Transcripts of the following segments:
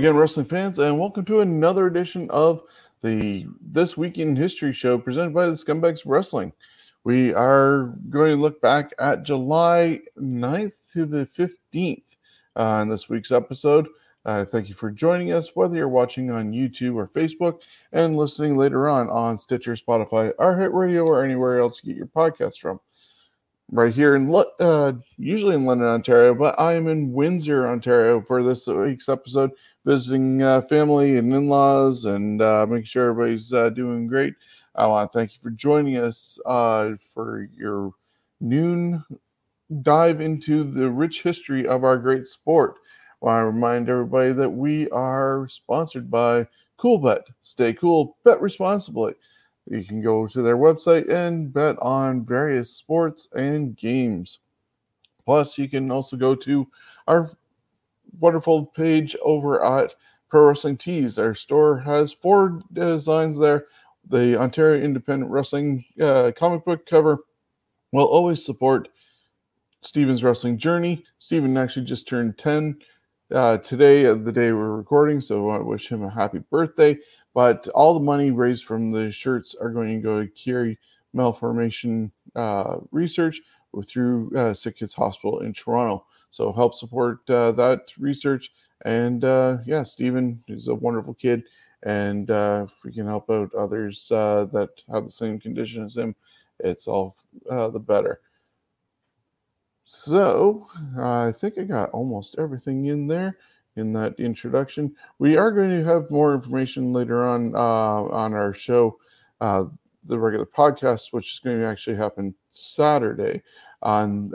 Again, wrestling fans, and welcome to another edition of the This Week in History show presented by the Scumbags Wrestling. We are going to look back at July 9th to the 15th uh, this week's episode. Uh, thank you for joining us, whether you're watching on YouTube or Facebook and listening later on on Stitcher, Spotify, Hit Radio, or anywhere else you get your podcasts from right here in uh, usually in London, Ontario, but I am in Windsor, Ontario for this week's episode, visiting uh, family and in-laws and uh, making sure everybody's uh, doing great. I want to thank you for joining us uh, for your noon dive into the rich history of our great sport. I want to remind everybody that we are sponsored by CoolBet. Stay cool, bet responsibly. You can go to their website and bet on various sports and games. Plus, you can also go to our wonderful page over at Pro Wrestling Tees. Our store has four designs there. The Ontario Independent Wrestling uh, comic book cover will always support Steven's wrestling journey. Steven actually just turned 10 uh, today, uh, the day we're recording, so I wish him a happy birthday. But all the money raised from the shirts are going to go to Chiari Malformation uh, Research through uh, Sick Kids Hospital in Toronto. So help support uh, that research. And uh, yeah, Stephen is a wonderful kid. And uh, if we can help out others uh, that have the same condition as him, it's all uh, the better. So I think I got almost everything in there in that introduction. We are going to have more information later on uh, on our show, the regular podcast, which is going to actually happen Saturday, on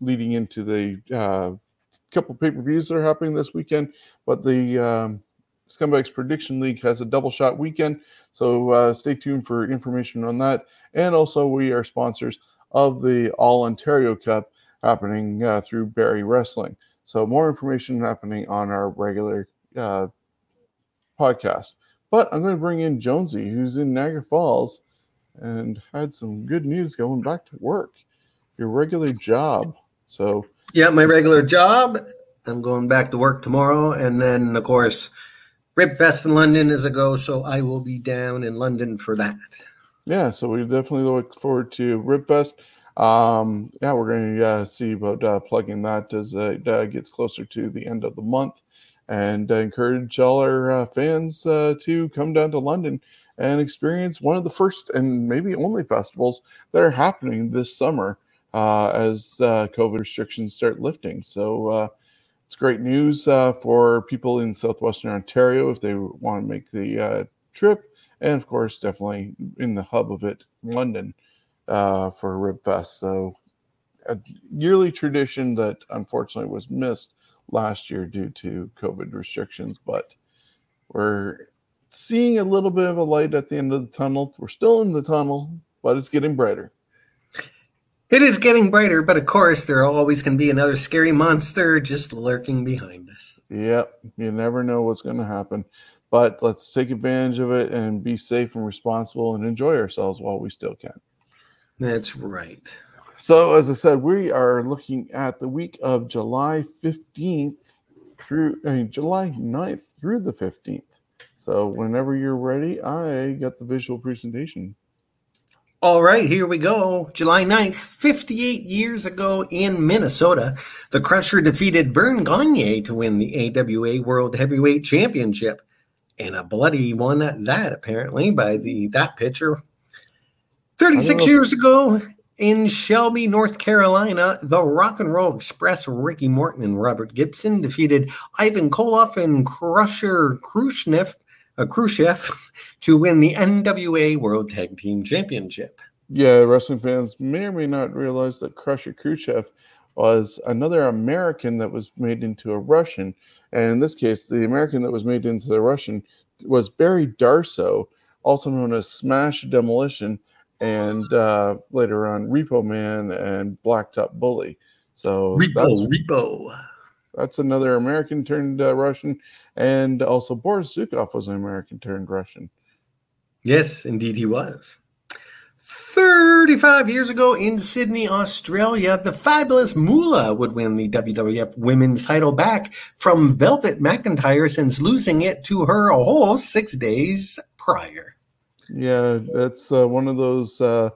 leading into the uh, couple pay per views that are happening this weekend. But the um, Scumbags Prediction League has a double shot weekend, so uh, stay tuned for information on that. And also, we are sponsors of the All Ontario Cup happening uh, through Barrie Wrestling. So more information happening on our regular uh, podcast. But I'm going to bring in Jonesy, who's in Niagara Falls, and had some good news going back to work. Your regular job. So yeah, my regular job. I'm going back to work tomorrow, and then of course, Ribfest in London is a go. So I will be down in London for that. Yeah, so we definitely look forward to Ribfest. Um, yeah, we're going to uh, see about uh, plugging that as it uh, gets closer to the end of the month and encourage all our uh, fans uh, to come down to London and experience one of the first and maybe only festivals that are happening this summer uh, as COVID restrictions start lifting. So it's great news for people in southwestern Ontario if they want to make the trip. And of course, definitely in the hub of it, London uh, for Ribfest. So a yearly tradition that unfortunately was missed last year due to COVID restrictions, but we're seeing a little bit of a light at the end of the tunnel. We're still in the tunnel, but it's getting brighter. It is getting brighter, but of course, there always can be another scary monster just lurking behind us. Yep, you never know what's going to happen. But let's take advantage of it and be safe and responsible and enjoy ourselves while we still can. That's right. So, as I said, we are looking at the week of July 15th through, I mean, July 9th through the 15th. So, whenever you're ready, I got the visual presentation. All right, here we go. July 9th, 58 years ago in Minnesota, the Crusher defeated Verne Gagne to win the AWA World Heavyweight Championship. And a bloody one at that, apparently, by the that pitcher 36 years ago in Shelby, North Carolina, the Rock and Roll Express, Ricky Morton and Robert Gibson defeated Ivan Koloff and Crusher Khrushchev, Khrushchev to win the NWA World Tag Team Championship. Yeah, wrestling fans may or may not realize that Crusher Khrushchev was another American that was made into a Russian. And in this case, the American that was made into the Russian was Barry Darsow, also known as Smash Demolition and uh, later on Repo Man and Blacktop Bully. So Repo, Repo. That's another American turned uh, Russian, and also Boris Zhukov was an American turned Russian. Yes, indeed, he was. 35 years ago in Sydney, Australia, the fabulous Moolah would win the WWF Women's title back from Velvet McIntyre since losing it to her a whole six days prior. Yeah, that's uh, one of those uh,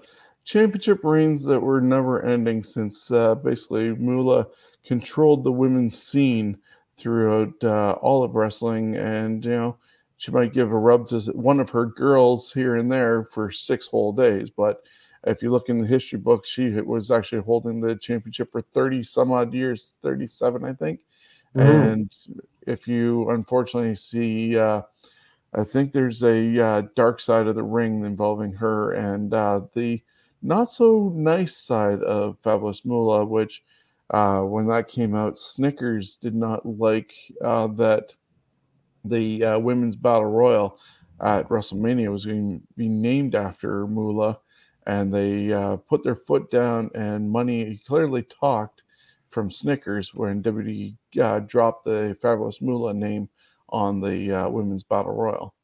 championship reigns that were never ending since uh, basically Moolah controlled the women's scene throughout uh, all of wrestling. And, you know, she might give a rub to one of her girls here and there for six whole days. But if you look in the history books, she was actually holding the championship for 30 some odd years, 37, I think. Mm. And if you unfortunately see, uh, I think there's a uh, dark side of the ring involving her and uh, the not so nice side of Fabulous Moolah, which uh, when that came out, Snickers did not like uh, that the uh, women's battle royal at WrestleMania was going to be named after Moolah, and they uh, put their foot down. And money clearly talked from Snickers when WWE uh, dropped the Fabulous Moolah name on the uh, women's battle royal.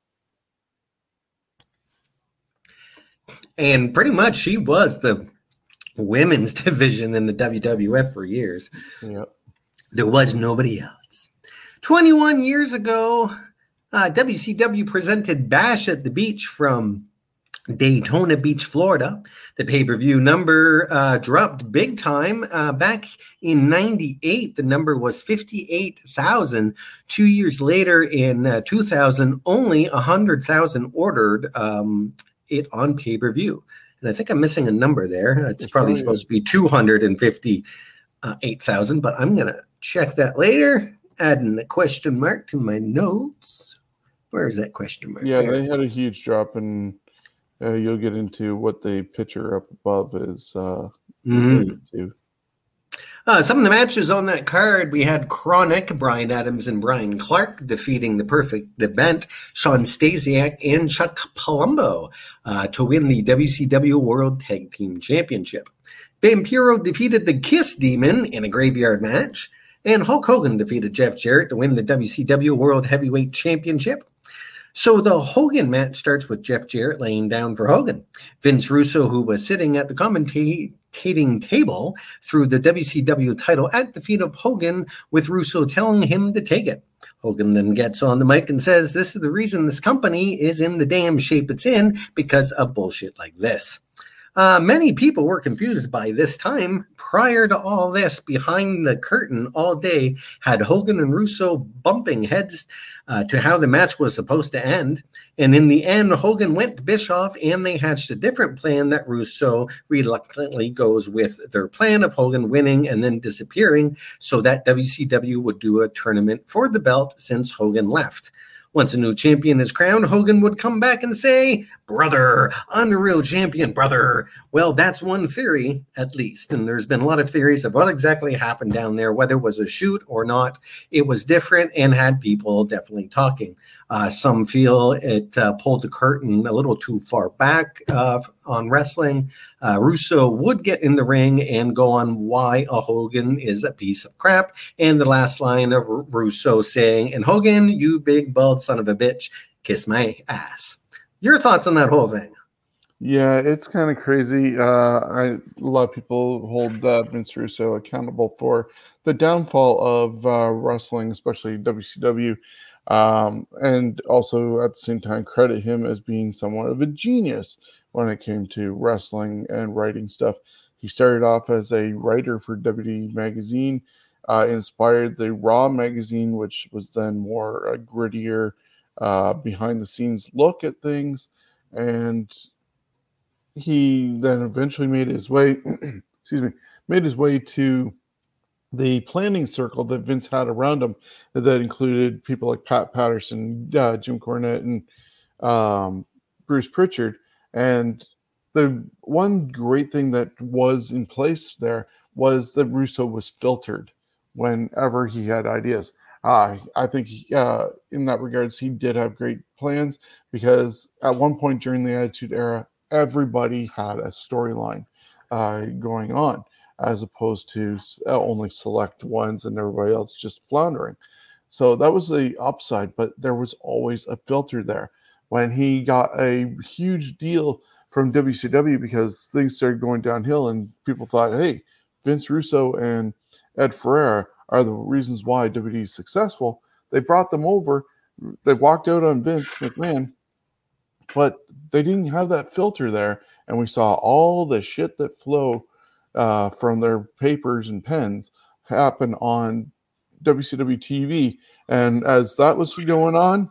And pretty much, she was the women's division in the WWF for years. Yep. There was nobody else. 21 years ago, uh, WCW presented Bash at the Beach from Daytona Beach, Florida. The pay per view number uh, dropped big time. Uh, back in 98, the number was 58,000. Two years later, in uh, 2000, only 100,000 ordered um, it on pay per view. And I think I'm missing a number there. It's, probably supposed to be 258,000, but I'm going to check that later adding a question mark to my notes. Where is that question mark? Yeah, there? they had a huge drop, and uh, you'll get into what the picture up above is uh, mm-hmm. Uh, some of the matches on that card, we had Chronic, Brian Adams and Brian Clark defeating the Perfect Event, Shawn Stasiak and Chuck Palumbo uh, to win the WCW World Tag Team Championship. Vampiro defeated the Kiss Demon in a graveyard match. And Hulk Hogan defeated Jeff Jarrett to win the WCW World Heavyweight Championship. So the Hogan match starts with Jeff Jarrett laying down for Hogan. Vince Russo, who was sitting at the commentating table, threw the WCW title at the feet of Hogan, with Russo telling him to take it. Hogan then gets on the mic and says, This is the reason this company is in the damn shape it's in because of bullshit like this. Uh, many people were confused by this time. Prior to all this, behind the curtain all day, had Hogan and Russo bumping heads uh, to how the match was supposed to end. And in the end, Hogan went to Bischoff and they hatched a different plan that Russo reluctantly goes with their plan of Hogan winning and then disappearing so that WCW would do a tournament for the belt since Hogan left. Once a new champion is crowned, Hogan would come back and say, Brother, I'm the real champion, brother. Well, that's one theory, at least. And there's been a lot of theories of what exactly happened down there, whether it was a shoot or not. It was different and had people definitely talking. Uh, some feel it uh, pulled the curtain a little too far back uh, on wrestling. Uh, Russo would get in the ring and go on why a Hogan is a piece of crap. And the last line of R- Russo saying, And Hogan, you big bald son of a bitch, kiss my ass. Your thoughts on that whole thing? Yeah, it's kind of crazy. Uh, I, a lot of people hold uh, Vince Russo accountable for the downfall of uh, wrestling, especially WCW um, and also at the same time credit him as being somewhat of a genius when it came to wrestling and writing stuff. He started off as a writer for WWE Magazine, uh, inspired the Raw magazine, which was then more a grittier, uh, behind the scenes look at things. And he then eventually made his way, excuse me, made his way to the planning circle that Vince had around him that included people like Pat Patterson, uh, Jim Cornette, and um, Bruce Pritchard. And the one great thing that was in place there was that Russo was filtered whenever he had ideas. Uh, I think uh, in that regards, he did have great plans because at one point during the Attitude Era, everybody had a storyline uh, going on as opposed to uh, only select ones and everybody else just floundering. So that was the upside, but there was always a filter there. When he got a huge deal from WCW because things started going downhill and people thought, hey, Vince Russo and Ed Ferrara are the reasons why WWE is successful. They brought them over. They walked out on Vince McMahon, but they didn't have that filter there. And we saw all the shit that flow uh, from their papers and pens happen on WCW TV. And as that was going on,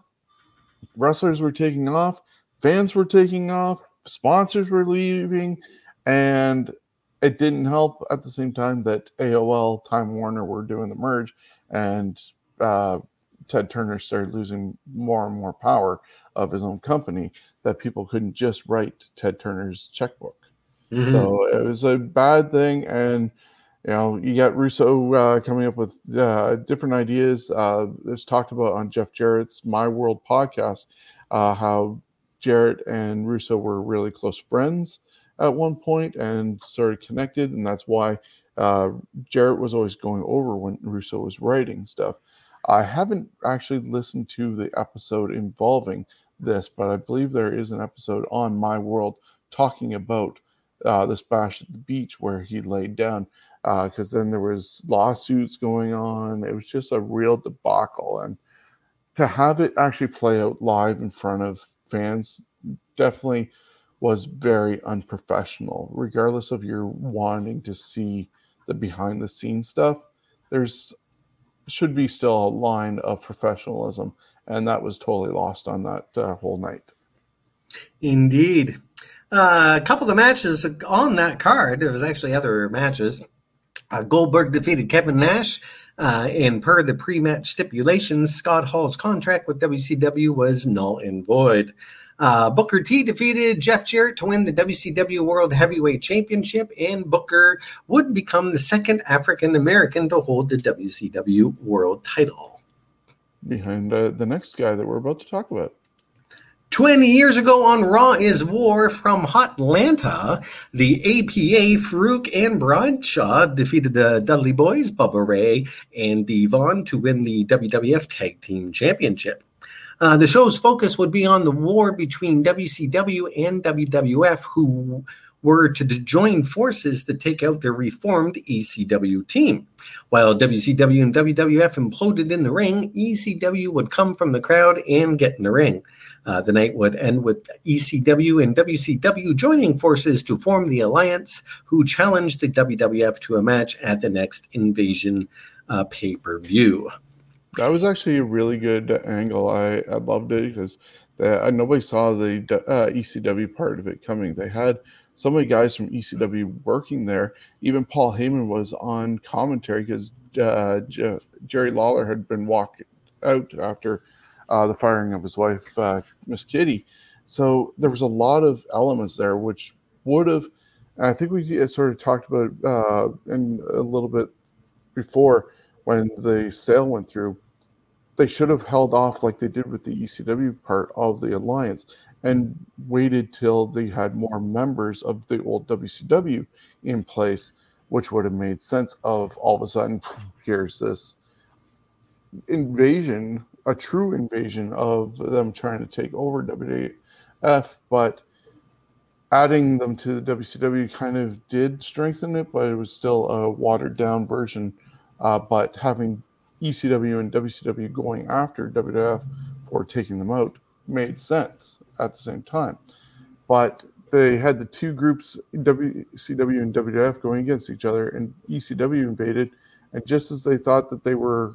wrestlers were taking off, fans were taking off, sponsors were leaving, and it didn't help at the same time that AOL, Time Warner were doing the merge, and uh, Ted Turner started losing more and more power of his own company that people couldn't just write Ted Turner's checkbook. Mm-hmm. So it was a bad thing, and you know you got Russo uh, coming up with uh, different ideas. Uh, it's talked about on Jeff Jarrett's My World podcast uh, how Jarrett and Russo were really close friends at one point and started connected, and that's why uh, Jarrett was always going over when Russo was writing stuff. I haven't actually listened to the episode involving this, but I believe there is an episode on My World talking about uh, this bash at the beach where he laid down because uh, then there was lawsuits going on. It was just a real debacle, and to have it actually play out live in front of fans definitely was very unprofessional. Regardless of your wanting to see the behind the scenes stuff, there's should be still a line of professionalism, and that was totally lost on that uh, whole night. Indeed. Uh, a couple of matches on that card. There was actually other matches. Uh, Goldberg defeated Kevin Nash, uh, and per the pre-match stipulations, Scott Hall's contract with WCW was null and void. Uh, Booker T defeated Jeff Jarrett to win the WCW World Heavyweight Championship, and Booker would become the second African American to hold the WCW World title. Behind uh, the next guy that we're about to talk about. 20 years ago on Raw is War from Atlanta, the APA, Faarooq and Bradshaw defeated the Dudley Boys, Bubba Ray, and D-Von to win the WWF Tag Team Championship. Uh, the show's focus would be on the war between WCW and WWF, who were to join forces to take out their reformed ECW team. While WCW and WWF imploded in the ring, ECW would come from the crowd and get in the ring. Uh, the night would end with ECW and WCW joining forces to form the alliance, who challenged the WWF to a match at the next Invasion uh, pay per view. That was actually a really good angle. I, I loved it because uh, nobody saw the uh, ECW part of it coming. They had so many guys from ECW working there. Even Paul Heyman was on commentary because uh, J- Jerry Lawler had been walked out after uh, the firing of his wife, uh, Miss Kitty. So there was a lot of elements there which would have, I think we sort of talked about uh, in a little bit before when the sale went through. They should have held off like they did with the ECW part of the alliance and waited till they had more members of the old WCW in place, which would have made sense of all of a sudden, here's this invasion a true invasion of them trying to take over WWF, but adding them to the WCW kind of did strengthen it, but it was still a watered down version. Uh, but having ECW and WCW going after WWF for taking them out made sense at the same time. But they had the two groups, WCW and WWF, going against each other, and ECW invaded. And just as they thought that they were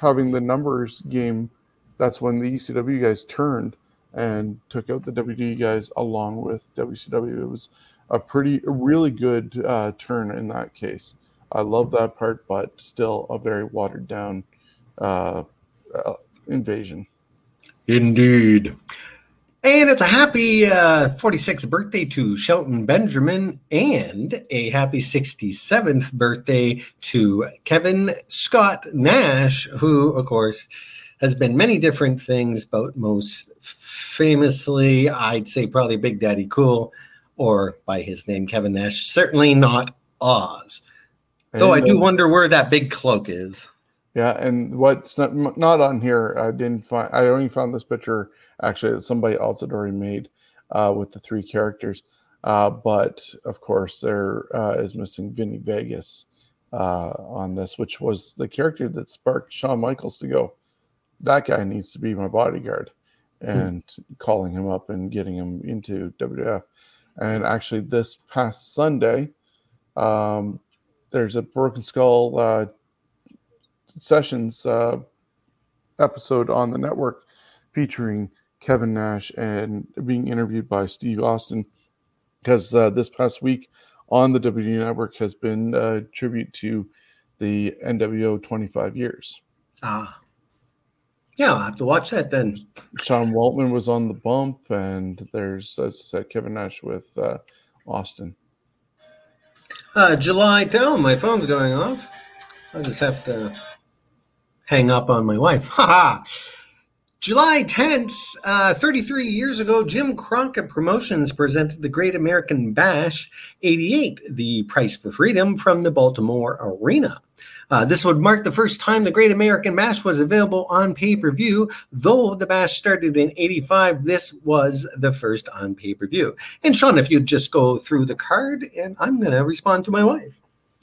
having the numbers game, that's when the ECW guys turned and took out the WWE guys along with WCW. It was a pretty, really good uh, turn in that case. I love that part, but still a very watered down uh, uh, invasion. Indeed. And it's a happy uh, 46th birthday to Shelton Benjamin and a happy 67th birthday to Kevin Scott Nash, who, of course, has been many different things, but most famously, I'd say probably Big Daddy Cool, or by his name, Kevin Nash. Certainly not Oz. Though I do wonder where that big cloak is. Yeah, and what's not not on here, I didn't find. I only found this picture actually somebody else had already made. uh, with the three characters. Uh, but of course, there uh, is missing Vinny Vegas uh, on this, which was the character that sparked Shawn Michaels to go. That guy needs to be my bodyguard, hmm. and hmm. calling him up and getting him into WWF. And actually, this past Sunday, um, there's a Broken Skull uh, Sessions uh, episode on the network featuring Kevin Nash and being interviewed by Steve Austin because uh, this past week on the WWE Network has been a tribute to the NWO 25 years. Ah. Yeah, I'll have to watch that then. Sean Waltman was on the bump, and there's, as I said, Kevin Nash with uh, Austin. Uh, July, oh, my phone's going off. I just have to hang up on my wife. Ha ha! July 10th, uh, 33 years ago, Jim Crockett Promotions presented the Great American Bash 88, the price for freedom from the Baltimore Arena. Uh, this would mark the first time the Great American Bash was available on pay per view. Though the Bash started in 85, this was the first on pay per view. And Sean, if you'd just go through the card, and I'm going to respond to my wife.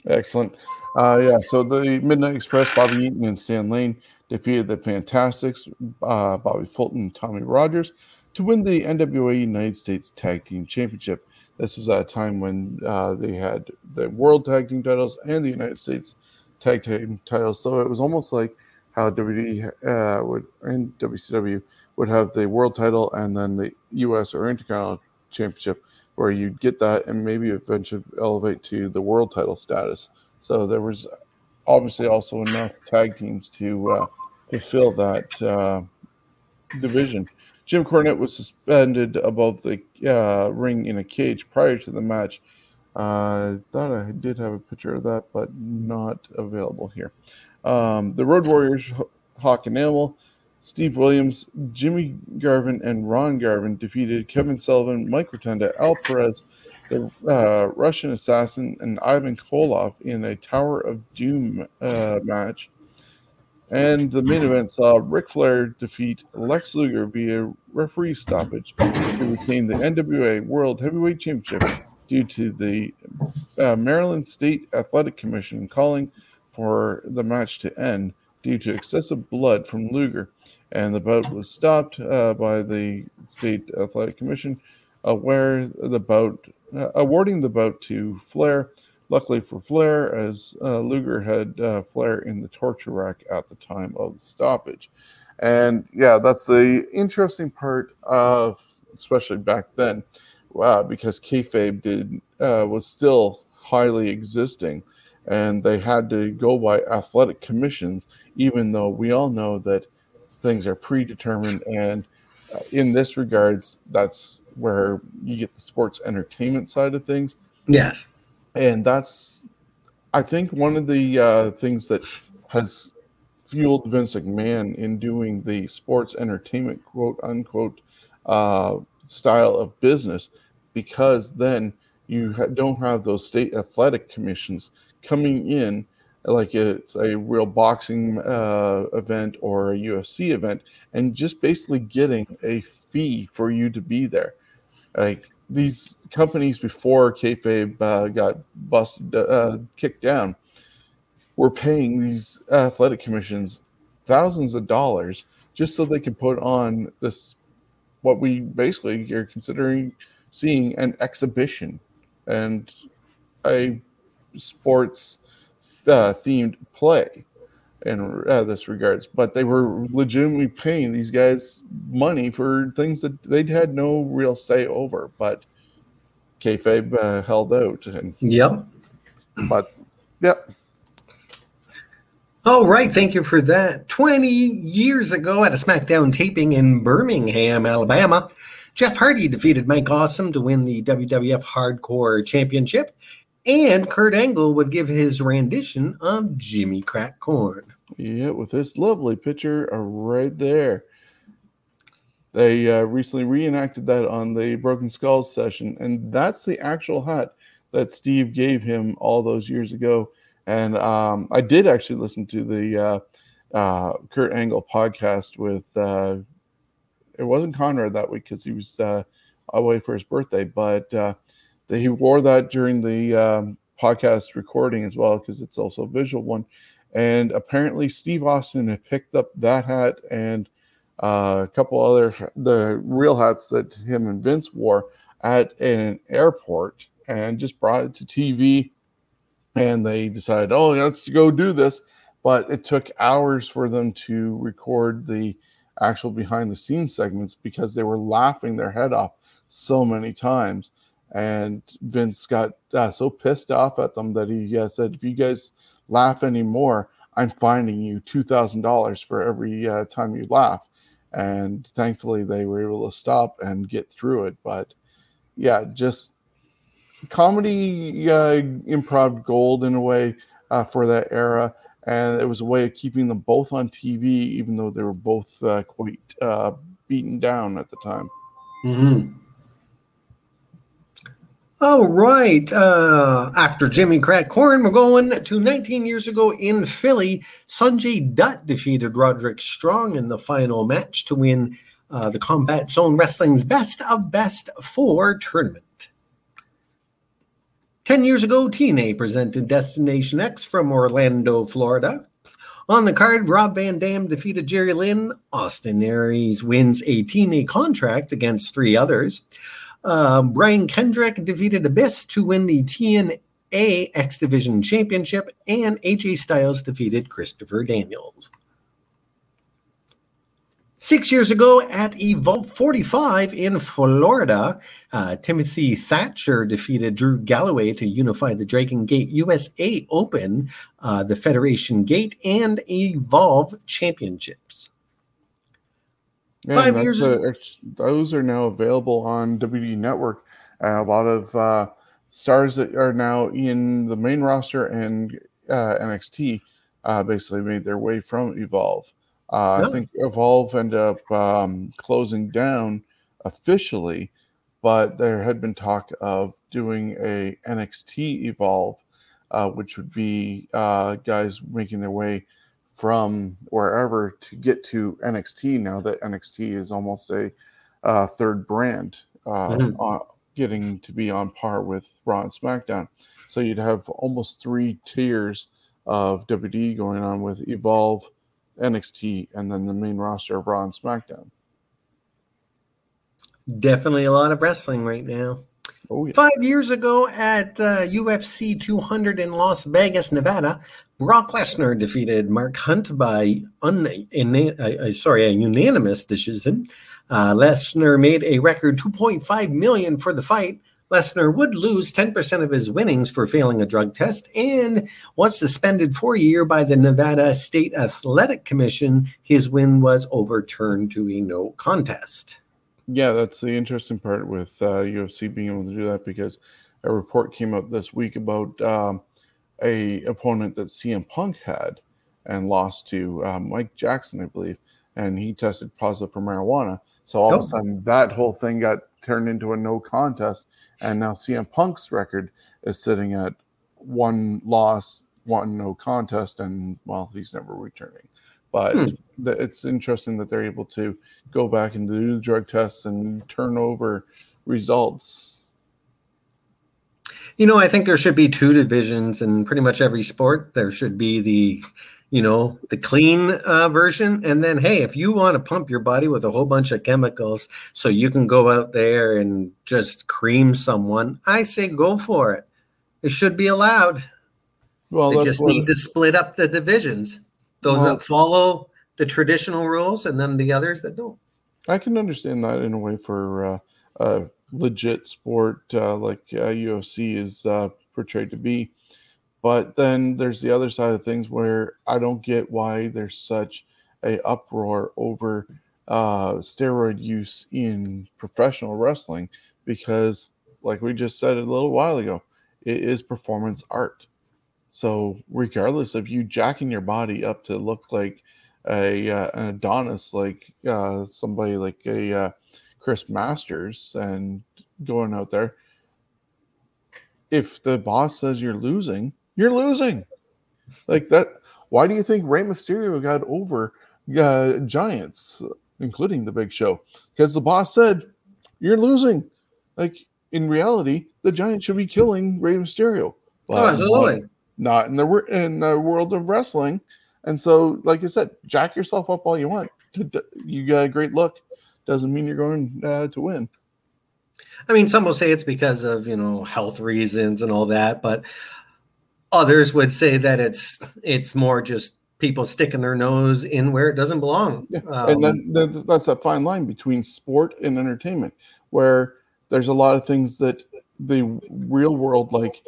Excellent. Uh, yeah, so the Midnight Express, Bobby Eaton and Stan Lane defeated the Fantastics, uh, Bobby Fulton and Tommy Rogers, to win the NWA United States Tag Team Championship. This was at a time when uh, they had the World Tag Team titles and the United States Tag Team titles. So it was almost like how WWE uh, would and WCW would have the World title and then the US or Intercontinental Championship, where you'd get that and maybe eventually elevate to the World title status. So there was obviously also enough tag teams to uh, to fill that uh, division. Jim Cornette was suspended above the uh, ring in a cage prior to the match. Uh, I thought I did have a picture of that, but not available here. Um, the Road Warriors, Hawk and Animal, Steve Williams, Jimmy Garvin, and Ron Garvin defeated Kevin Sullivan, Mike Rotunda, Al Perez, the uh, Russian assassin, and Ivan Koloff in a Tower of Doom uh, match. And the main event saw Ric Flair defeat Lex Luger via referee stoppage to retain the NWA World Heavyweight Championship due to the uh, Maryland State Athletic Commission calling for the match to end due to excessive blood from Luger. And the bout was stopped uh, by the State Athletic Commission, where the bout, uh, awarding the bout to Flair Luckily for Flair, as uh, Luger had uh, Flair in the torture rack at the time of the stoppage. And yeah, that's the interesting part of, especially back then, uh, because kayfabe did uh, was still highly existing, and they had to go by athletic commissions, even though we all know that things are predetermined. And uh, in this regards, that's where you get the sports entertainment side of things. Yes and that's I think one of the uh, things that has fueled Vince McMahon in doing the sports entertainment quote unquote uh, style of business, because then you ha- don't have those state athletic commissions coming in like it's a real boxing uh, event or a UFC event, and just basically getting a fee for you to be there. Like these companies before kayfabe uh, got busted, uh, kicked down, were paying these athletic commissions thousands of dollars just so they could put on this, what we basically are considering seeing an exhibition and a sports uh, themed play in uh, this regards, but they were legitimately paying these guys money for things that they'd had no real say over. But kayfabe uh, held out, and yep. But yep. All right, thank you for that. 20 years ago at a SmackDown taping in Birmingham, Alabama, Jeff Hardy defeated Mike Awesome to win the WWF Hardcore Championship and Kurt Angle would give his rendition of Jimmy Crack Corn. Yeah, with this lovely picture right there. They uh, recently reenacted that on the Broken Skulls session, and that's the actual hat that Steve gave him all those years ago. And um, I did actually listen to the uh, uh, Kurt Angle podcast with. Uh, it wasn't Conrad that week because he was uh, away for his birthday. But uh, he wore that during the um, podcast recording as well because it's also a visual one. And apparently, Steve Austin had picked up that hat and uh, a couple other the real hats that him and Vince wore at an airport and just brought it to TV. And they decided, oh, let's go do this. But it took hours for them to record the actual behind the scenes segments because they were laughing their head off so many times. And Vince got uh, so pissed off at them that he uh, said, if you guys laugh anymore, I'm finding you $2,000 for every uh, time you laugh. And thankfully, they were able to stop and get through it. But yeah, just comedy uh, improv gold in a way uh, for that era and it was a way of keeping them both on TV, even though they were both uh, quite uh, beaten down at the time. Mm-hmm. All right. Uh, after Jimmy Crack Corn, we're going to 19 years ago in Philly. Sonjay Dutt defeated Roderick Strong in the final match to win uh, the Combat Zone Wrestling's Best of Best Four tournament. 10 years ago, TNA presented Destination X from Orlando, Florida. On the card, Rob Van Dam defeated Jerry Lynn. Austin Aries wins a TNA contract against three others. Uh, Brian Kendrick defeated Abyss to win the TNA X Division Championship, and AJ Styles defeated Christopher Daniels. Six years ago at Evolve 45 in Florida, uh, Timothy Thatcher defeated Drew Galloway to unify the Dragon Gate USA Open, uh, the Federation Gate, and Evolve Championships. Yeah, Five years ago. those are now available on WWE Network. Uh, a lot of uh, stars that are now in the main roster and uh, NXT uh, basically made their way from Evolve. Uh, I think Evolve ended up um, closing down officially, but there had been talk of doing a NXT Evolve, uh, which would be uh, guys making their way from wherever to get to NXT. Now that NXT is almost a uh, third brand, uh, mm-hmm. getting to be on par with Raw and SmackDown. So you'd have almost three tiers of WWE going on with Evolve NXT, and then the main roster of Raw and SmackDown. Definitely a lot of wrestling right now. Oh, yeah. Five years ago at uh, UFC 200 in Las Vegas, Nevada, Brock Lesnar defeated Mark Hunt by un- in, uh, sorry a unanimous decision. Uh, Lesnar made a record 2.5 million for the fight, Lesnar would lose 10% of his winnings for failing a drug test and was suspended for a year by the Nevada State Athletic Commission. His win was overturned to a no contest. Yeah, that's the interesting part with uh, UFC being able to do that because a report came out this week about um, a opponent that CM Punk had and lost to um, Mike Jackson, I believe, and he tested positive for marijuana. So all oh. of a sudden, that whole thing got turned into a no contest, and now CM Punk's record is sitting at one loss, one no contest, and well, he's never returning. But hmm. it's interesting that they're able to go back and do the drug tests and turn over results. You know, I think there should be two divisions in pretty much every sport. There should be the you know, the clean uh, version. And then, hey, if you want to pump your body with a whole bunch of chemicals so you can go out there and just cream someone, I say go for it. It should be allowed. Well, they just need to split up the divisions. Those well, that follow the traditional rules, and then the others that don't. I can understand that in a way for uh, a legit sport uh, like UFC uh, is uh, portrayed to be but then there's the other side of things where I don't get why there's such a uproar over uh, steroid use in professional wrestling because, like we just said a little while ago, it is performance art. So regardless of you jacking your body up to look like a uh, an Adonis, like uh, somebody like a uh, Chris Masters, and going out there, if the boss says you're losing, you're losing. Like that. Why do you think Rey Mysterio got over uh, Giants, including the Big Show? Because the boss said, "You're losing. like in reality, the Giant should be killing Rey Mysterio. Oh, absolutely. Not in the in the world of wrestling, and so like I said, jack yourself up all you want. You got a great look, doesn't mean you're going uh, to win. I mean, some will say it's because of you know health reasons and all that, but others would say that it's it's more just people sticking their nose in where it doesn't belong. Yeah. Um, and then, that's that fine line between sport and entertainment, where there's a lot of things that the real world, like,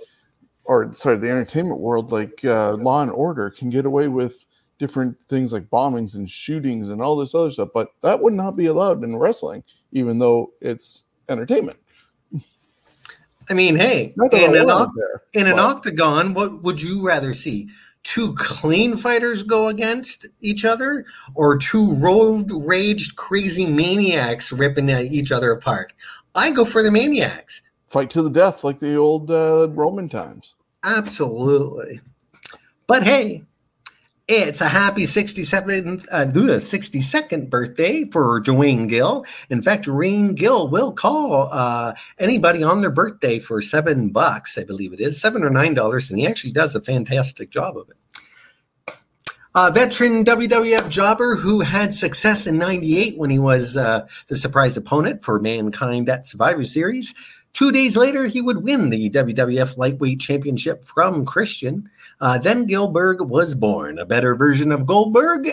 or sorry, the entertainment world, like uh, Law and Order, can get away with different things like bombings and shootings and all this other stuff, but that would not be allowed in wrestling, even though it's entertainment. I mean, hey, in, an, there, in an octagon, what would you rather see? two clean fighters go against each other or two road raged crazy maniacs ripping each other apart i go for the maniacs fight to the death like the old uh, roman times absolutely but hey it's a happy 67th, uh, 62nd birthday for Duane Gill. In fact, Duane Gill will call uh, anybody on their birthday for seven bucks, I believe it is, seven or nine dollars, and he actually does a fantastic job of it. A veteran WWF jobber who had success in 98 when he was uh, the surprise opponent for Mankind at Survivor Series. Two days later, he would win the WWF Lightweight Championship from Christian. Uh, then Gillberg was born, a better version of Goldberg.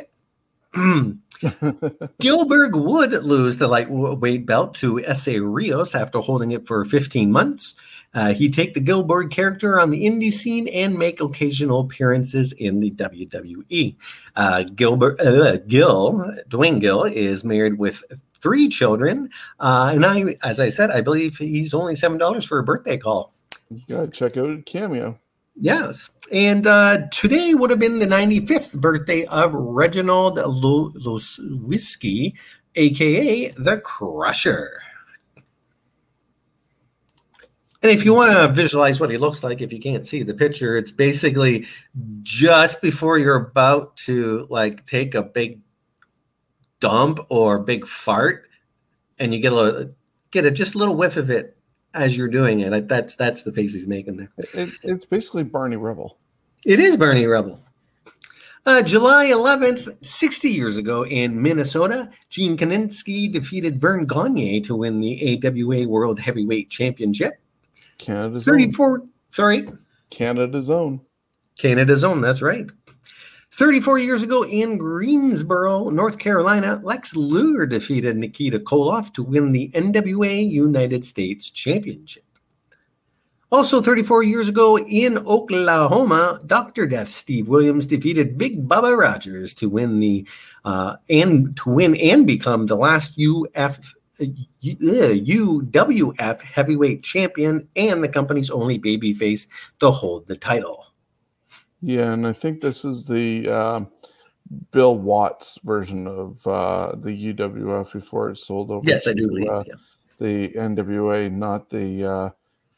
Gillberg would lose the lightweight belt to Essa Rios after holding it for 15 months. Uh, he'd take the Gillberg character on the indie scene and make occasional appearances in the WWE. Uh, Gilbert, uh, Gill, Duane Gill, is married with three children, uh, and I, as I said, I believe he's only seven dollars for a birthday call. You gotta check out Cameo. Yes. And uh, today would have been the 95th birthday of Reginald Lisowski, aka the Crusher. And if you want to visualize what he looks like, if you can't see the picture, it's basically just before you're about to like take a big dump or big fart, and you get a get a just a little whiff of it as you're doing it. That's that's the face he's making there. It, it's basically Barney Rubble. It is Barney Rubble. Uh, July 11th, 60 years ago in Minnesota, Gene Kiniski defeated Verne Gagne to win the AWA World Heavyweight Championship. Canada's 34. Own. Sorry. Canada's own. Canada's own. That's right. 34 years ago in Greensboro, North Carolina, Lex Luger defeated Nikita Koloff to win the NWA United States Championship. Also, 34 years ago in Oklahoma, Dr. Death Steve Williams defeated Big Bubba Rogers to win the uh, and to win and become the last UF UWF heavyweight champion and the company's only babyface to hold the title. Yeah, and I think this is the uh, Bill Watts version of uh, the UWF before it sold over. Yes, I do believe uh, yeah. the NWA, not the uh,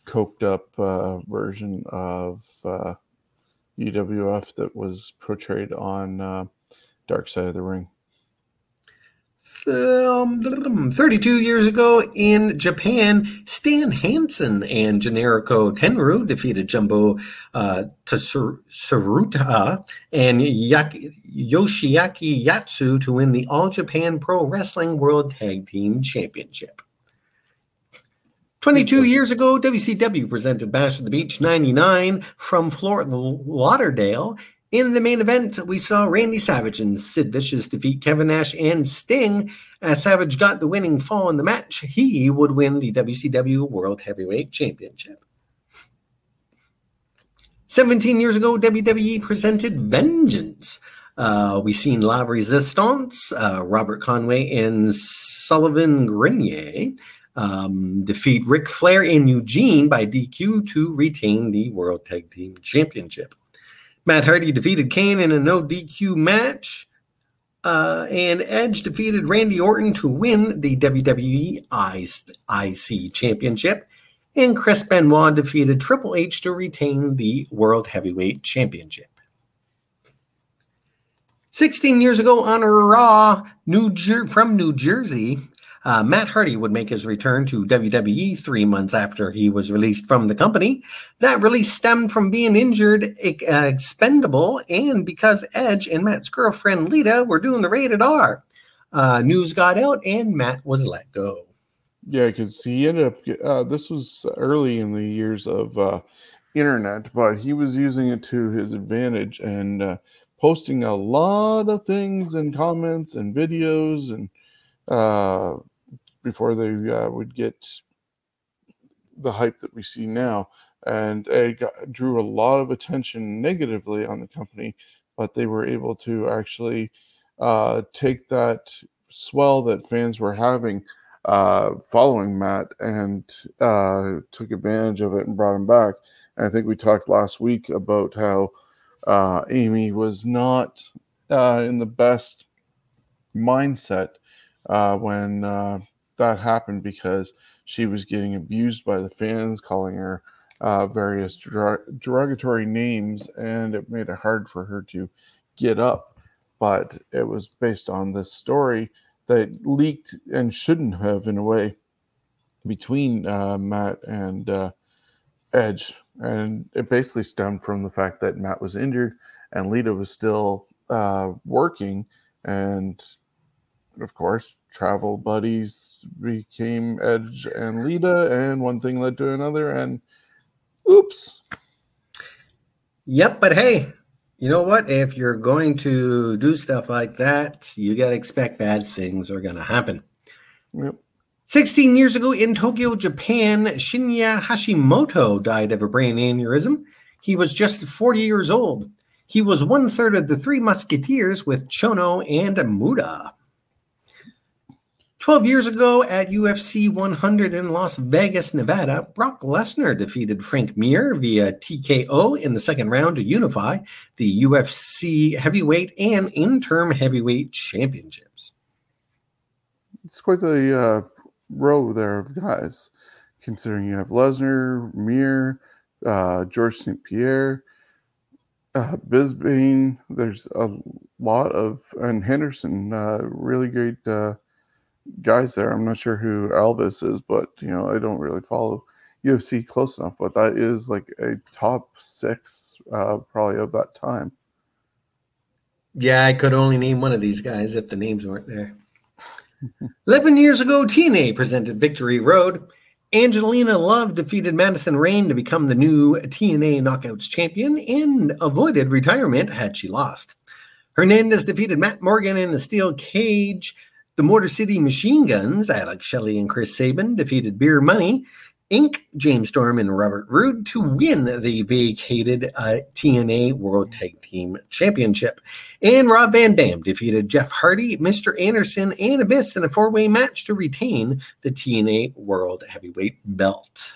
coked up uh, version of UWF uh, that was portrayed on Dark Side of the Ring. Um, 32 years ago in Japan, Stan Hansen and Genichiro Tenryu defeated Jumbo uh, Tsuruta and Yaki, Yoshiaki Yatsu to win the All Japan Pro Wrestling World Tag Team Championship. 22 years ago, WCW presented Bash at the Beach 99 from Fort Lauderdale in the main event, we saw Randy Savage and Sid Vicious defeat Kevin Nash and Sting. As Savage got the winning fall in the match, he would win the WCW World Heavyweight Championship. 17 years ago, WWE presented Vengeance. Uh, we seen La Resistance, uh, Robert Conway and Sylvain Grenier um, defeat Ric Flair and Eugene by DQ to retain the World Tag Team Championship. Matt Hardy defeated Kane in a no DQ match. Uh, and Edge defeated Randy Orton to win the WWE IC Championship. And Chris Benoit defeated Triple H to retain the World Heavyweight Championship. 16 years ago on Raw, New Jer- from New Jersey, Uh, Matt Hardy would make his return to WWE three months after he was released from the company. That release stemmed from being injured, uh, expendable, and because Edge and Matt's girlfriend Lita were doing the rated R. Uh, news got out, and Matt was let go. Yeah, because he ended up. Uh, this was early in the years of uh, internet, but he was using it to his advantage and uh, posting a lot of things and comments and videos and uh, before they uh, would get the hype that we see now. And it got, drew a lot of attention negatively on the company, but they were able to actually uh, take that swell that fans were having uh, following Matt and uh, took advantage of it and brought him back. And I think we talked last week about how uh, Amy was not uh, in the best mindset uh, when uh, that happened because she was getting abused by the fans, calling her uh, various derogatory names, and it made it hard for her to get up. But it was based on this story that leaked and shouldn't have, in a way, between uh, Matt and uh, Edge. And it basically stemmed from the fact that Matt was injured and Lita was still uh, working. And of course, travel buddies became Edge and Lita, and one thing led to another, and oops. Yep, but hey, you know what? If you're going to do stuff like that, you got to expect bad things are going to happen. Yep. 16 years ago in Tokyo, Japan, Shinya Hashimoto died of a brain aneurysm. He was just 40 years old. He was one third of the three musketeers with Chono and Muto. 12 years ago at UFC 100 in Las Vegas, Nevada, Brock Lesnar defeated Frank Mir via TKO in the second round to unify the UFC heavyweight and interim heavyweight championships. It's quite the uh, row there of guys, considering you have Lesnar, Mir, uh, George St. Pierre, uh, Bisping. There's a lot of, and Henderson, uh, really great uh, guys there. I'm not sure who Elvis is, but you know, I don't really follow UFC close enough. But that is like a top six, uh, probably of that time. Yeah, I could only name one of these guys if the names weren't there. 11 years ago, TNA presented Victory Road. Angelina Love defeated Madison Rayne to become the new TNA Knockouts champion and avoided retirement had she lost. Hernandez defeated Matt Morgan in a steel cage the Motor City Machine Guns, Alex Shelley and Chris Sabin, defeated Beer Money, Inc., James Storm and Robert Roode to win the vacated uh, TNA World Tag Team Championship. And Rob Van Dam defeated Jeff Hardy, Mr. Anderson, and Abyss in a four way match to retain the TNA World Heavyweight Belt.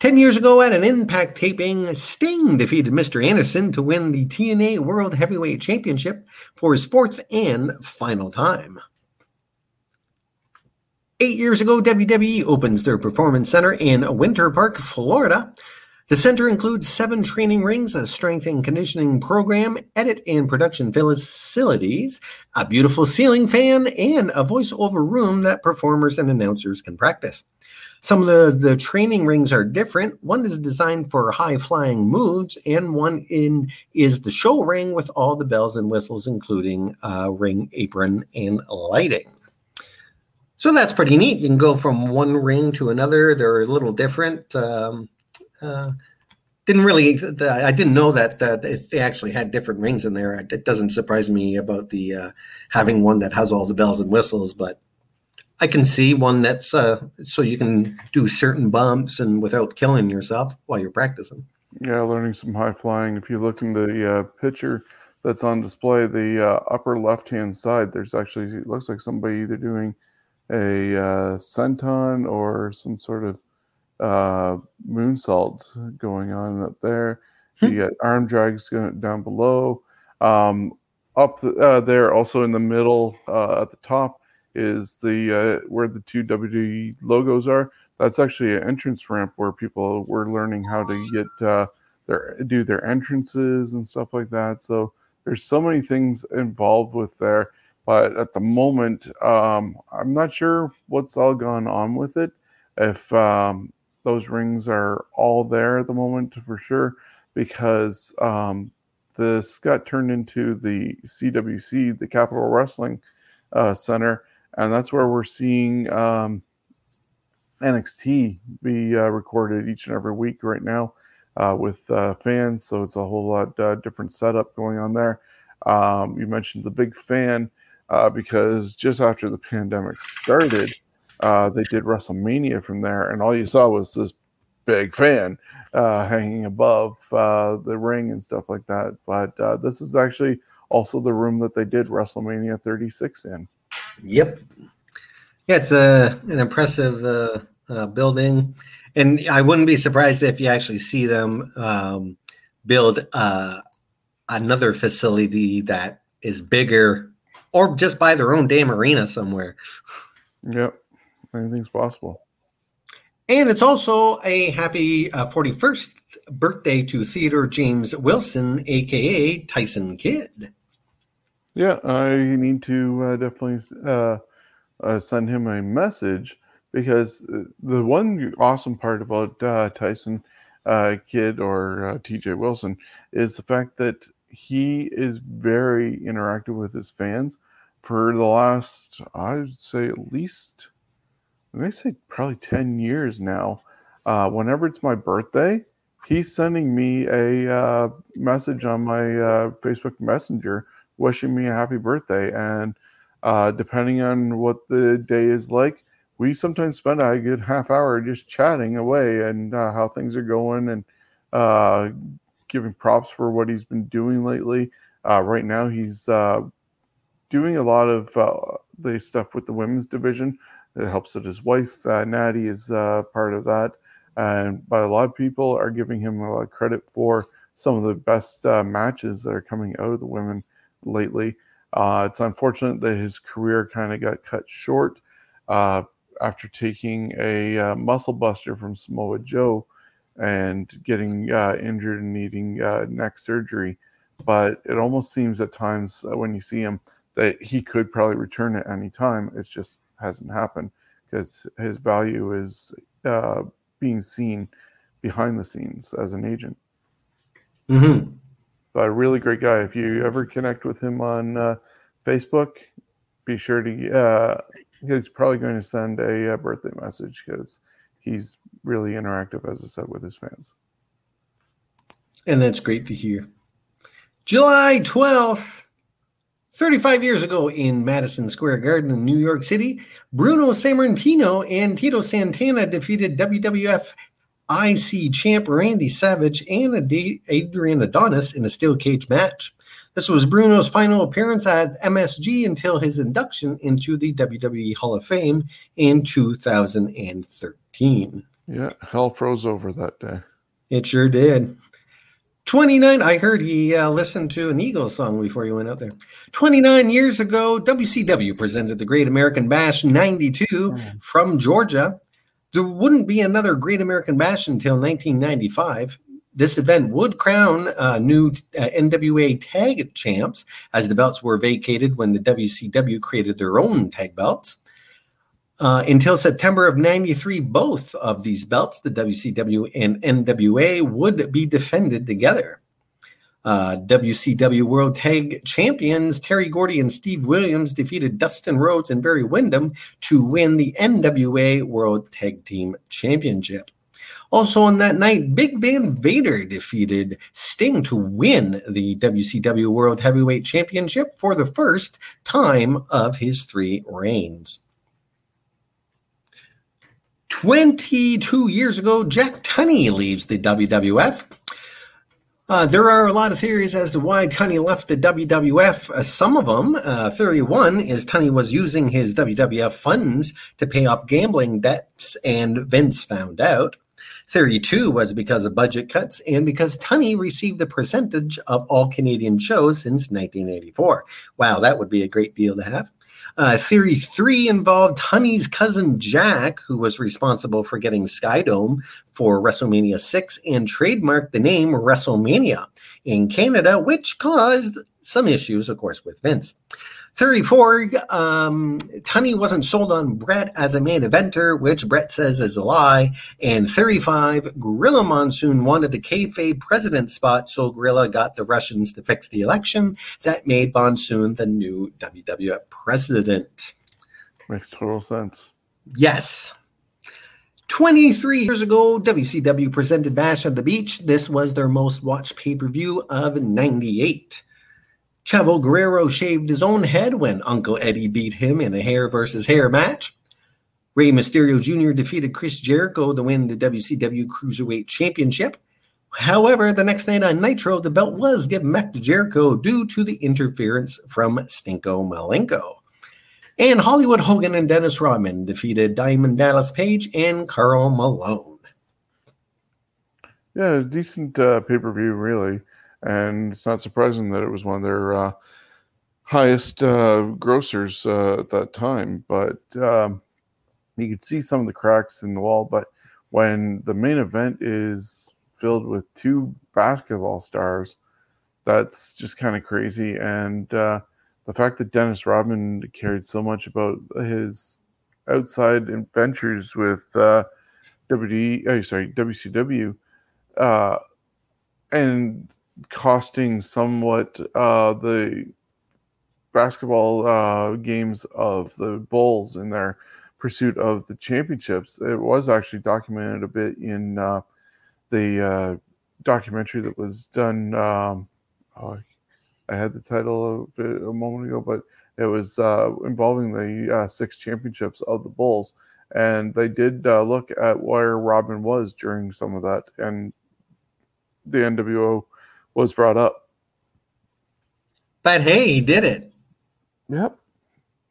10 years ago at an Impact taping, Sting defeated Mr. Anderson to win the TNA World Heavyweight Championship for his fourth and final time. Eight years ago, WWE opens their performance center in Winter Park, Florida. The center includes seven training rings, a strength and conditioning program, edit and production facilities, a beautiful ceiling fan, and a voiceover room that performers and announcers can practice. Some of the, the training rings are different. One is designed for high flying moves, and one in is the show ring with all the bells and whistles, including uh, ring, apron, and lighting. So that's pretty neat. You can go from one ring to another. They're a little different. Um, uh, didn't really, I didn't know that, that they actually had different rings in there. It doesn't surprise me about the uh, having one that has all the bells and whistles, but I can see one that's uh, so you can do certain bumps and without killing yourself while you're practicing. Yeah, learning some high flying. If you look in the uh, picture that's on display, the uh, upper left hand side, there's actually it looks like somebody either doing a uh, senton or some sort of uh, moonsault going on up there. Hmm. You got arm drags going down below. Um, up uh, there, also in the middle uh, at the top, is the uh, where the two WWE logos are. That's actually an entrance ramp where people were learning how to get uh, their do their entrances and stuff like that. So there's so many things involved with there. but at the moment, um, I'm not sure what's all gone on with it. If um, those rings are all there at the moment for sure, because um, this got turned into the CWC, the Capitol Wrestling uh, Center, and that's where we're seeing um, NXT be uh, recorded each and every week right now uh, with uh, fans. So it's a whole lot uh, different setup going on there. Um, you mentioned the big fan uh, because just after the pandemic started, uh, they did WrestleMania from there, and all you saw was this big fan hanging above the ring and stuff like that. But this is actually also the room that they did WrestleMania 36 in. Yep. Yeah, it's a an impressive uh, uh, building, and I wouldn't be surprised if you actually see them um, build uh, another facility that is bigger, or just buy their own damn arena somewhere. Yep, anything's possible. And it's also a happy uh, 41st birthday to Theodore James Wilson, aka Tyson Kidd. Yeah, I need to uh, definitely uh, uh, send him a message because uh, the one awesome part about uh, Tyson uh, Kidd or TJ Wilson is the fact that he is very interactive with his fans for the last, I would say, at least, I may say probably 10 years now. whenever it's my birthday, he's sending me a message on my Facebook Messenger wishing me a happy birthday. And uh, depending on what the day is like, we sometimes spend a good half hour just chatting away and uh, how things are going and uh, giving props for what he's been doing lately. Uh, right now, he's uh, doing a lot of uh, the stuff with the women's division. It helps that his wife, Natty, is part of that. And but a lot of people are giving him a lot of credit for some of the best matches that are coming out of the women lately. Uh, it's unfortunate that his career kind of got cut short uh, after taking a uh, muscle buster from Samoa Joe and getting uh, injured and needing uh, neck surgery. But it almost seems at times uh, when you see him that he could probably return at any time. It just hasn't happened because his value is being seen behind the scenes as an agent. Mm-hmm but a really great guy. If you ever connect with him on uh, Facebook, be sure to. Uh, he's probably going to send a, a uh, birthday message because he's really interactive, as I said, with his fans. And that's great to hear. July 12th, 35 years ago in Madison Square Garden in New York City, Bruno Sammartino and Tito Santana defeated WWF IC champ Randy Savage and Adrian Adonis in a steel cage match. This was Bruno's final appearance at MSG until his induction into the WWE Hall of Fame in 2013. Yeah, hell froze over that day. It sure did. 29, I heard he uh, listened to an Eagles song before he went out there. 29 years ago, WCW presented the Great American Bash 92 mm. from Georgia. There wouldn't be another Great American Bash until 1995. This event would crown uh, new uh, NWA tag champs as the belts were vacated when the WCW created their own tag belts. Uh, until September of 93, both of these belts, the WCW and NWA, would be defended together. Uh, WCW World Tag Champions Terry Gordy and Steve Williams defeated Dustin Rhodes and Barry Windham to win the NWA World Tag Team Championship. Also on that night, Big Van Vader defeated Sting to win the WCW World Heavyweight Championship for the first time of his three reigns. 22 years ago, Jack Tunney leaves the WWF uh, there are a lot of theories as to why Tunney left the WWF. Uh, some of them, uh, theory one, is Tunney was using his WWF funds to pay off gambling debts, and Vince found out. Theory two was because of budget cuts and because Tunney received a percentage of all Canadian shows since 1984. Wow, that would be a great deal to have. Uh, theory three involved Tunney's cousin Jack, who was responsible for getting Skydome for WrestleMania 6 and trademarked the name WrestleMania in Canada, which caused some issues, of course, with Vince. 34, um, Tunney wasn't sold on Bret as a main eventer, which Bret says is a lie. And 35, Gorilla Monsoon wanted the kayfabe president spot, so Gorilla got the Russians to fix the election. That made Monsoon the new WWF president. Makes total sense. Yes. 23 years ago, WCW presented Bash at the Beach. This was their most watched pay per view of 98. Chavo Guerrero shaved his own head when Uncle Eddie beat him in a hair versus hair match. Rey Mysterio Jr. defeated Chris Jericho to win the WCW Cruiserweight Championship. However, the next night on Nitro, the belt was given back to Jericho due to the interference from Stinko Malenko. And Hollywood Hogan and Dennis Rodman defeated Diamond Dallas Page and Karl Malone. Yeah, decent uh, pay per view, really and it's not surprising that it was one of their uh, highest uh, grossers uh, at that time. But um, you could see some of the cracks in the wall. But when the main event is filled with two basketball stars, that's just kind of crazy. And uh, the fact that Dennis Rodman cared so much about his outside adventures with uh, WD, oh, sorry, WCW, uh, and costing somewhat uh, the basketball uh, games of the Bulls in their pursuit of the championships. It was actually documented a bit in uh, the uh, documentary that was done. Um, oh, I had the title of it a moment ago, but it was uh, involving the uh, six championships of the Bulls. And they did look at where Robin was during some of that. And the NWO was brought up. But hey, he did it. Yep.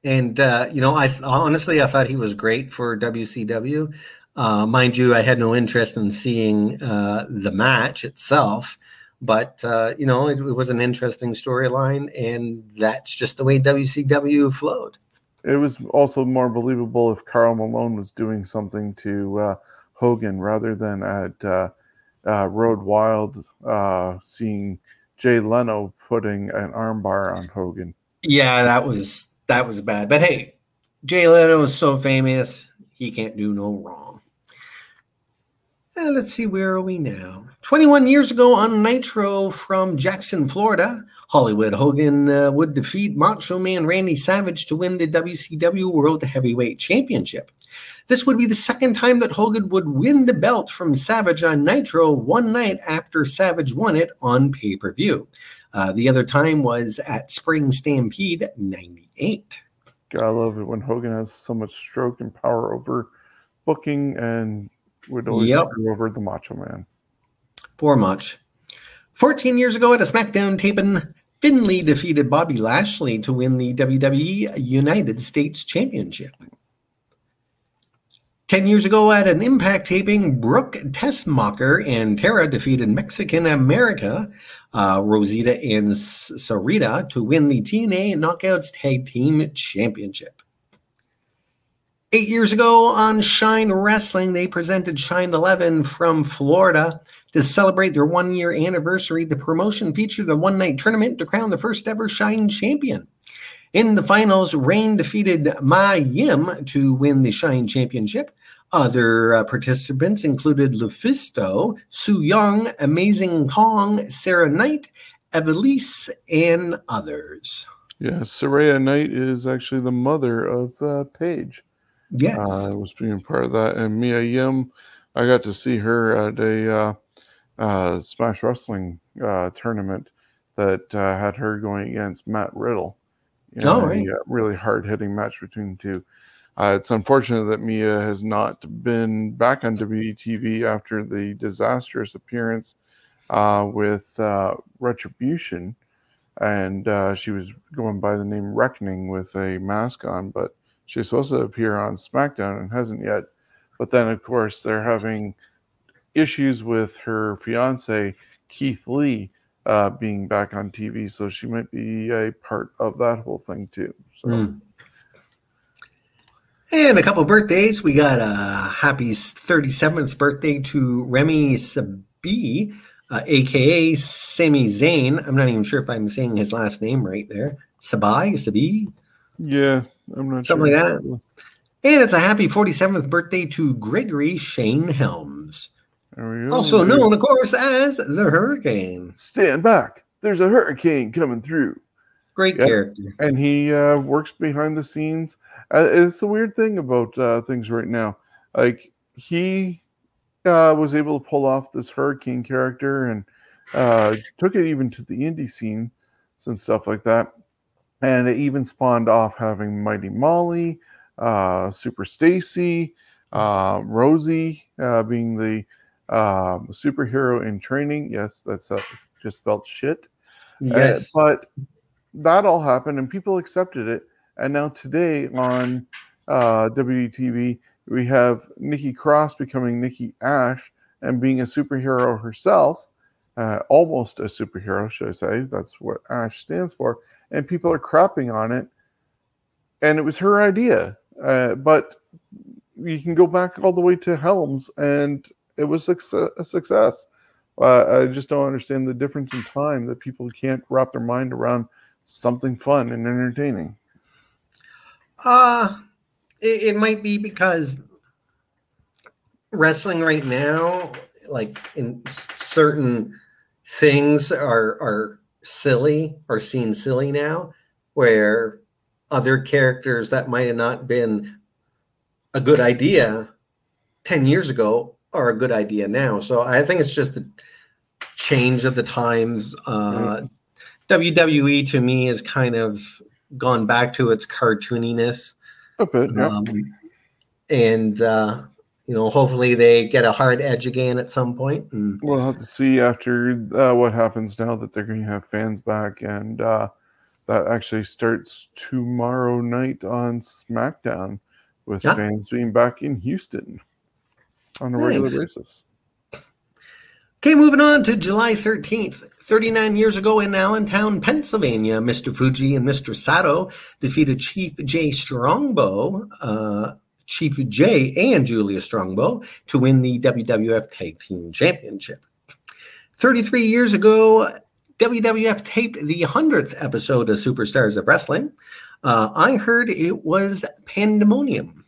And uh, you know, I honestly I thought he was great for WCW. Uh, mind you, I had no interest in seeing uh, the match itself, but uh, you know, it, it was an interesting storyline, and that's just the way WCW flowed. It was also more believable if Karl Malone was doing something to uh, Hogan rather than at uh, Road Wild uh, seeing Jay Leno putting an armbar on Hogan. Yeah, that was that was bad. But hey, Jay Leno is so famous, he can't do no wrong. Uh, let's see, where are we now? 21 years ago on Nitro from Jackson, Florida, Hollywood Hogan uh, would defeat Macho Man Randy Savage to win the WCW World Heavyweight Championship. This would be the second time that Hogan would win the belt from Savage on Nitro one night after Savage won it on pay per view. Uh, the other time was at Spring Stampede 98. I love it when Hogan has so much stroke and power over booking and would always yep. over the Macho Man. For much. 14 years ago at a SmackDown taping, Finlay defeated Bobby Lashley to win the WWE United States Championship. 10 years ago at an Impact taping, Brooke Tessmacher and Tara defeated Mexican America, uh, Rosita and Sarita to win the TNA Knockouts Tag Team Championship. Eight years ago on Shine Wrestling, they presented Shine 11 from Florida. To celebrate their one year anniversary, the promotion featured a one night tournament to crown the first ever Shine champion. In the finals, Rain defeated Mia Yim to win the Shine Championship. Other uh, participants included Lufisto, Su Yung, Amazing Kong, Saraya Knight, Evelise, and others. Yeah, Saraya Knight is actually the mother of uh, Paige. Yes. Uh, I was being part of that. And Mia Yim, I got to see her at a uh, uh, Smash Wrestling uh, tournament that uh, had her going against Matt Riddle. You know, oh, right. A really hard hitting match between the two. Uh, it's unfortunate that Mia has not been back on WTV after the disastrous appearance uh, with uh, Retribution. And uh, she was going by the name Reckoning with a mask on, but she's supposed to appear on SmackDown and hasn't yet. But then, of course, they're having issues with her fiance, Keith Lee, uh, being back on TV. So she might be a part of that whole thing, too. So. Mm. And a couple birthdays. We got a happy 37th birthday to Rami Sebei, uh, aka Sami Zayn. I'm not even sure if I'm saying his last name right there. Sabai, Sabi, Yeah, I'm not Something sure. like that. and it's a happy 47th birthday to Gregory Shane Helms, There we go. Also known, of course, as the Hurricane. Stand back. There's a hurricane coming through. Great Yep. character. and he uh, works behind the scenes. Uh, it's the weird thing about uh, things right now. Like he uh, was able to pull off this hurricane character and uh, took it even to the indie scene and stuff like that. And it even spawned off having Mighty Molly, uh, Super Stacy, uh, Rosie uh, being the um, superhero in training. Yes, that's uh, just spelled shit. Uh, Yes. but that all happened and people accepted it. And now today on uh, WTV, we have Nikki Cross becoming Nikki Ash and being a superhero herself, uh, almost a superhero, should I say? That's what Ash stands for. And people are crapping on it. And it was her idea. Uh, but you can go back all the way to Helms, and it was a success. Uh, I just don't understand the difference in time that people can't wrap their mind around something fun and entertaining. Uh it, it might be because wrestling right now, like in certain things are are silly or seen silly now, where other characters that might have not been a good idea 10 years ago are a good idea now. So I think it's just the change of the times. Uh, WWE to me has kind of gone back to its cartooniness. A bit, yeah. Um, and uh, you know, hopefully they get a hard edge again at some point. And We'll have to see after uh, what happens now that they're going to have fans back, and uh, that actually starts tomorrow night on SmackDown with Ah. fans being back in Houston on a regular basis. okay, moving on to July 13th. 39 years ago in Allentown, Pennsylvania, Mr. Fuji and Mr. Saito defeated Chief Jay Strongbow, uh, Chief Jay and Jules Strongbow to win the WWF Tag Team Championship. 33 years ago, WWF taped the 100th episode of Superstars of Wrestling. Uh, I heard it was pandemonium.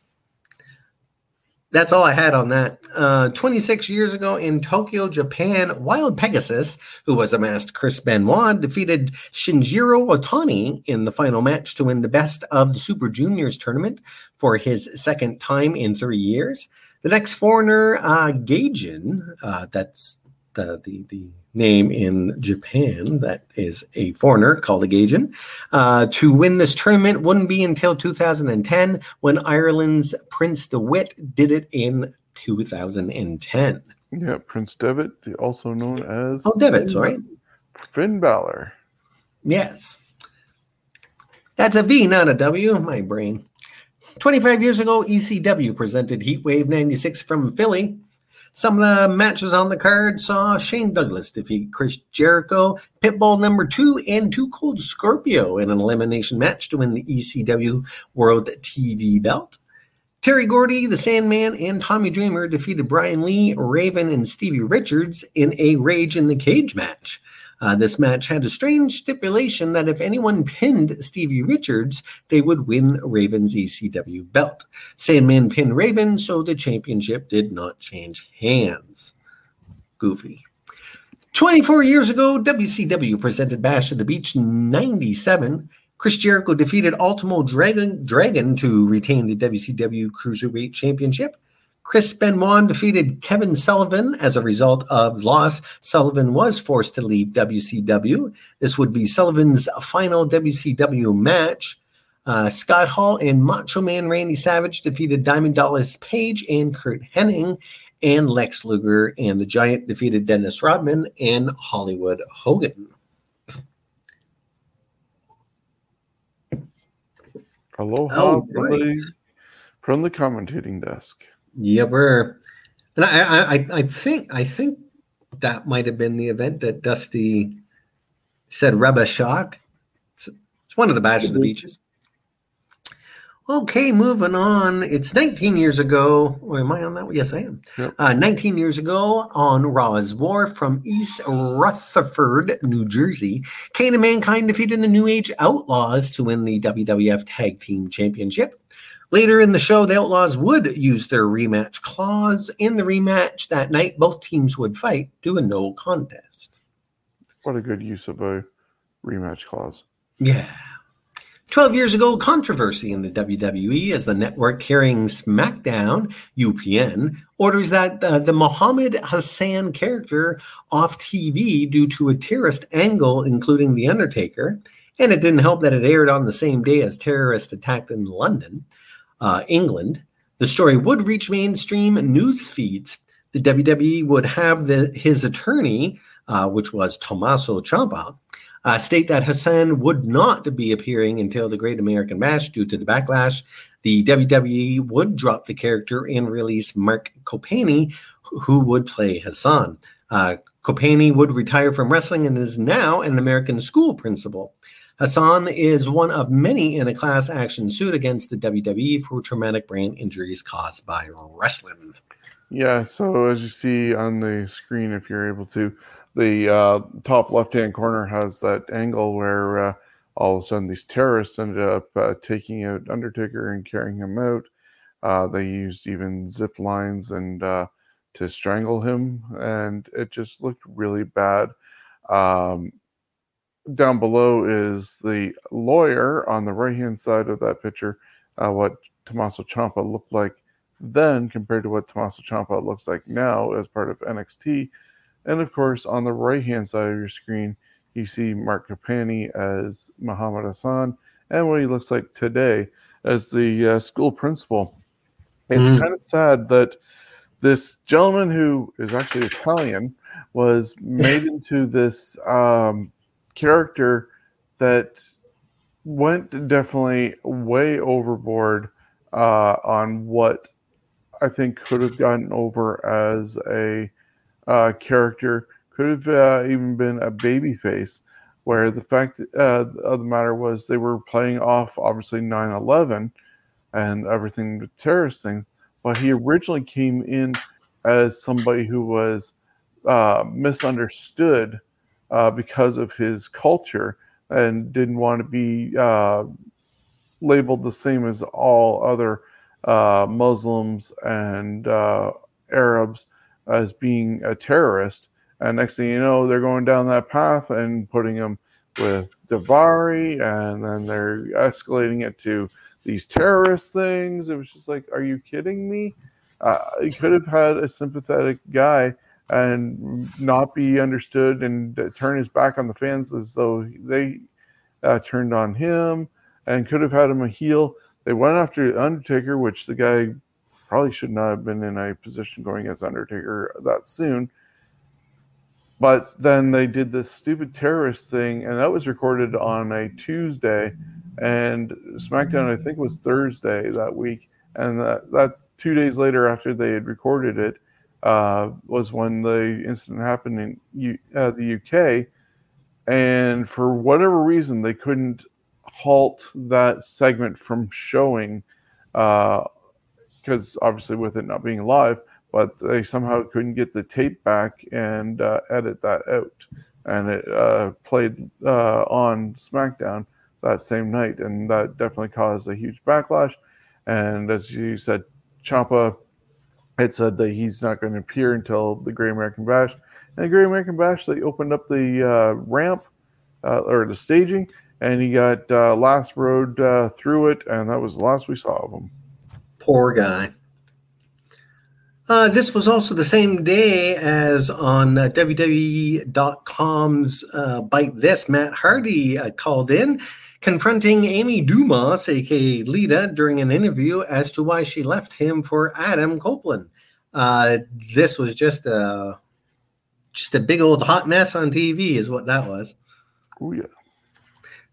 That's all I had on that. Uh, 26 years ago in Tokyo, Japan, Wild Pegasus, who was a masked Chris Benoit, defeated Shinjiro Otani in the final match to win the Best of the Super Juniors tournament for his second time in three years. The next foreigner, uh, Gaijin, uh, that's the, the, the name in Japan that is a foreigner called a Gaijin, uh, to win this tournament wouldn't be until 2010 when Ireland's Prince DeWitt did it in 2010. Yeah, Prince Devitt, also known as Oh, Devitt, sorry. Finn Balor. Yes. That's a V, not a W, my brain. 25 years ago, ECW presented Heatwave 96 from Philly. Some of the matches on the card saw Shane Douglas defeat Chris Jericho, Pitbull number two, and Too Cold Scorpio in an elimination match to win the ECW World TV belt. Terry Gordy, the Sandman, and Tommy Dreamer defeated Brian Lee, Raven, and Stevie Richards in a Rage in the Cage match. Uh, this match had a strange stipulation that if anyone pinned Stevie Richards, they would win Raven's ECW belt. Sandman pinned Raven, so the championship did not change hands. Goofy. 24 years ago, WCW presented Bash at the Beach 97. Chris Jericho defeated Ultimo Dragon, Dragon to retain the WCW Cruiserweight Championship. Chris Benoit defeated Kevin Sullivan as a result of loss. Sullivan was forced to leave WCW. This would be Sullivan's final WCW match. Uh, Scott Hall and Macho Man Randy Savage defeated Diamond Dallas Page and Curt Hennig, and Lex Luger and the Giant defeated Dennis Rodman and Hollywood Hogan. Aloha Oh, from, right. the, from the commentating desk. Yeah, we're and I, I I think I think that might have been the event that Dusty said Rebbe Shock. It's, it's one of the Bash of the Mhm. Beaches. Okay, moving on. It's 19 years ago. Or am I on that? Yes, I am. Yep. Uh, 19 years ago on Raw's War from East Rutherford, New Jersey, Kane and Mankind defeated the New Age Outlaws to win the WWF Tag Team Championship. Later in the show, the Outlaws would use their rematch clause. In the rematch that night, both teams would fight to a no contest. What a good use of a rematch clause. Yeah. 12 years ago, controversy in the WWE as the network carrying SmackDown, UPN, orders that uh, the Muhammad Hassan character off TV due to a terrorist angle, including The Undertaker. And it didn't help that it aired on the same day as terrorist attack in London, uh, England. The story would reach mainstream news feeds. The WWE would have the, his attorney, uh, which was Tommaso Ciampa, uh, state that Hassan would not be appearing until the Great American Bash due to the backlash. The WWE would drop the character and release Mark Copani, who would play Hassan. Uh, Copani would retire from wrestling and is now an American school principal. Hassan is one of many in a class action suit against the WWE for traumatic brain injuries caused by wrestling. Yeah, so as you see on the screen, if you're able to, the uh, top left hand corner has that angle where uh, all of a sudden these terrorists ended up uh, taking out Undertaker and carrying him out. Uh, they used even zip lines and uh, to strangle him, and it just looked really bad. Um, down below is the lawyer on the right hand side of that picture, uh, what Tommaso Ciampa looked like then compared to what Tommaso Ciampa looks like now as part of NXT. And of course, on the right hand side of your screen, you see Mark Copani as Muhammad Hassan and what he looks like today as the uh, school principal. It's Mm. kind of sad that this gentleman who is actually Italian was made into this um, character that went definitely way overboard uh, on what I think could have gotten over as a uh, character, could have uh, even been a baby face, where the fact uh, of the matter was they were playing off obviously 9 11 and everything, the terrorist thing, but he originally came in as somebody who was uh, misunderstood uh, because of his culture and didn't want to be uh, labeled the same as all other uh, Muslims and uh, Arabs as being a terrorist. And next thing you know, they're going down that path and putting him with Daivari, and then they're escalating it to these terrorist things. It was just like, are you kidding me? Uh, could have had a sympathetic guy and not be understood and turn his back on the fans as though they uh, turned on him and could have had him a heel. They went after Undertaker, which the guy probably should not have been in a position going as Undertaker that soon. But then they did this stupid terrorist thing, and that was recorded on a Tuesday, and SmackDown I think was Thursday that week, and that, that two days later after they had recorded it uh, was when the incident happened in U- uh, the UK, and for whatever reason they couldn't halt that segment from showing because obviously with it not being live but they somehow couldn't get the tape back and uh, edit that out. And it uh, played uh, on smackdown that same night. And that definitely caused a huge backlash. And as you said Ciampa had said that he's not going to appear until the great american bash and the great american bash they opened up the uh, ramp uh, or the staging and he got uh, last road uh, through it, and that was the last we saw of him. Poor guy. Uh, this was also the same day as on uh, WWE.com's uh, Bite This. Matt Hardy called in, confronting Amy Dumas, aka Lita, during an interview as to why she left him for Adam Copeland. Uh, this was just a just a big old hot mess on TV, is what that was. Oh yeah.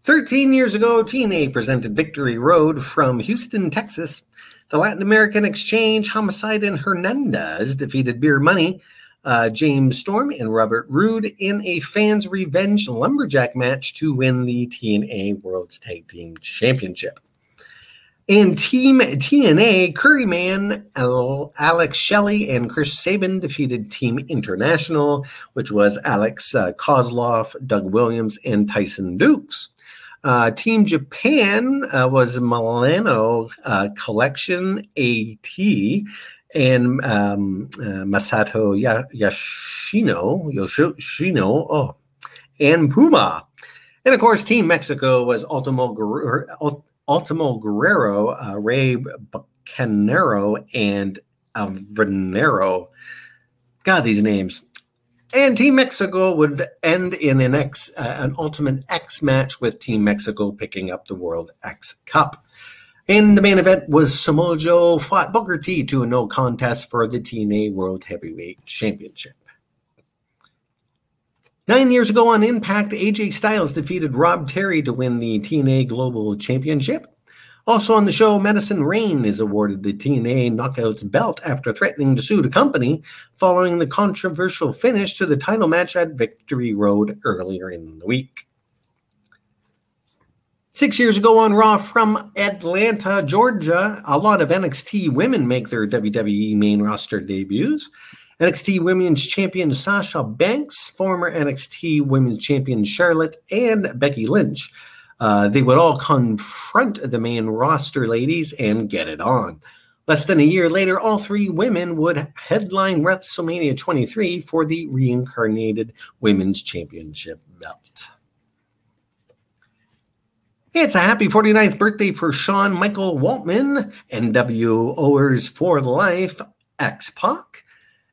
13 years ago, TNA presented Victory Road from Houston, Texas. The Latin American Exchange, Homicide, and Hernandez defeated Beer Money, uh, James Storm, and Robert Roode in a fans' revenge lumberjack match to win the TNA World's Tag Team Championship. And Team TNA, Curry Man, Alex Shelley, and Chris Sabin defeated Team International, which was Alex uh, Doug Williams, and Tyson Dux. Uh, Team Japan uh, was Milano uh, Collection AT and um, uh, Masato Yashino, Yoshino, oh, and Puma. And of course, Team Mexico was Ultimo Guerrero, Ultimo Guerrero uh, Ray Canero, and Avenero. God, these names. And Team Mexico would end in an X, uh, an Ultimate X match with Team Mexico picking up the World X Cup. In the main event was Samoa Joe fought Booker T to a no contest for the TNA World Heavyweight Championship. Nine years ago on Impact, AJ Styles defeated Rob Terry to win the TNA Global Championship. Also on the show, Madison Rayne is awarded the TNA Knockouts belt after threatening to sue the company following the controversial finish to the title match at Victory Road earlier in the week. Six years ago on Raw from Atlanta, Georgia, a lot of NXT women make their WWE main roster debuts. NXT Women's Champion Sasha Banks, former NXT Women's Champion Charlotte, and Becky Lynch uh, they would all confront the main roster ladies and get it on. Less than a year later, all three women would headline WrestleMania 23 for the reincarnated Women's Championship belt. It's a happy 49th birthday for Sean Michael Waltman, NWOers for Life, X Pac.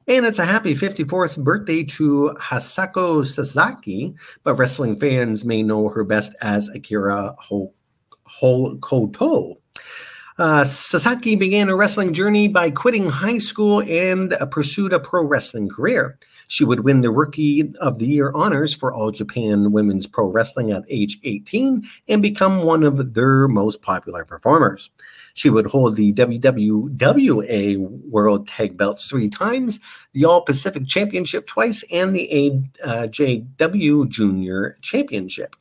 And it's a happy 54th birthday to Hisako Sasaki, but wrestling fans may know her best as Akira Hokuto. Uh, Sasaki began a wrestling journey by quitting high school and pursued a pro wrestling career. She would win the Rookie of the Year honors for All Japan Women's Pro Wrestling at age 18 and become one of their most popular performers. She would hold the WWWA World Tag Belts three times, the All Pacific Championship twice, and the AJW Junior Championship.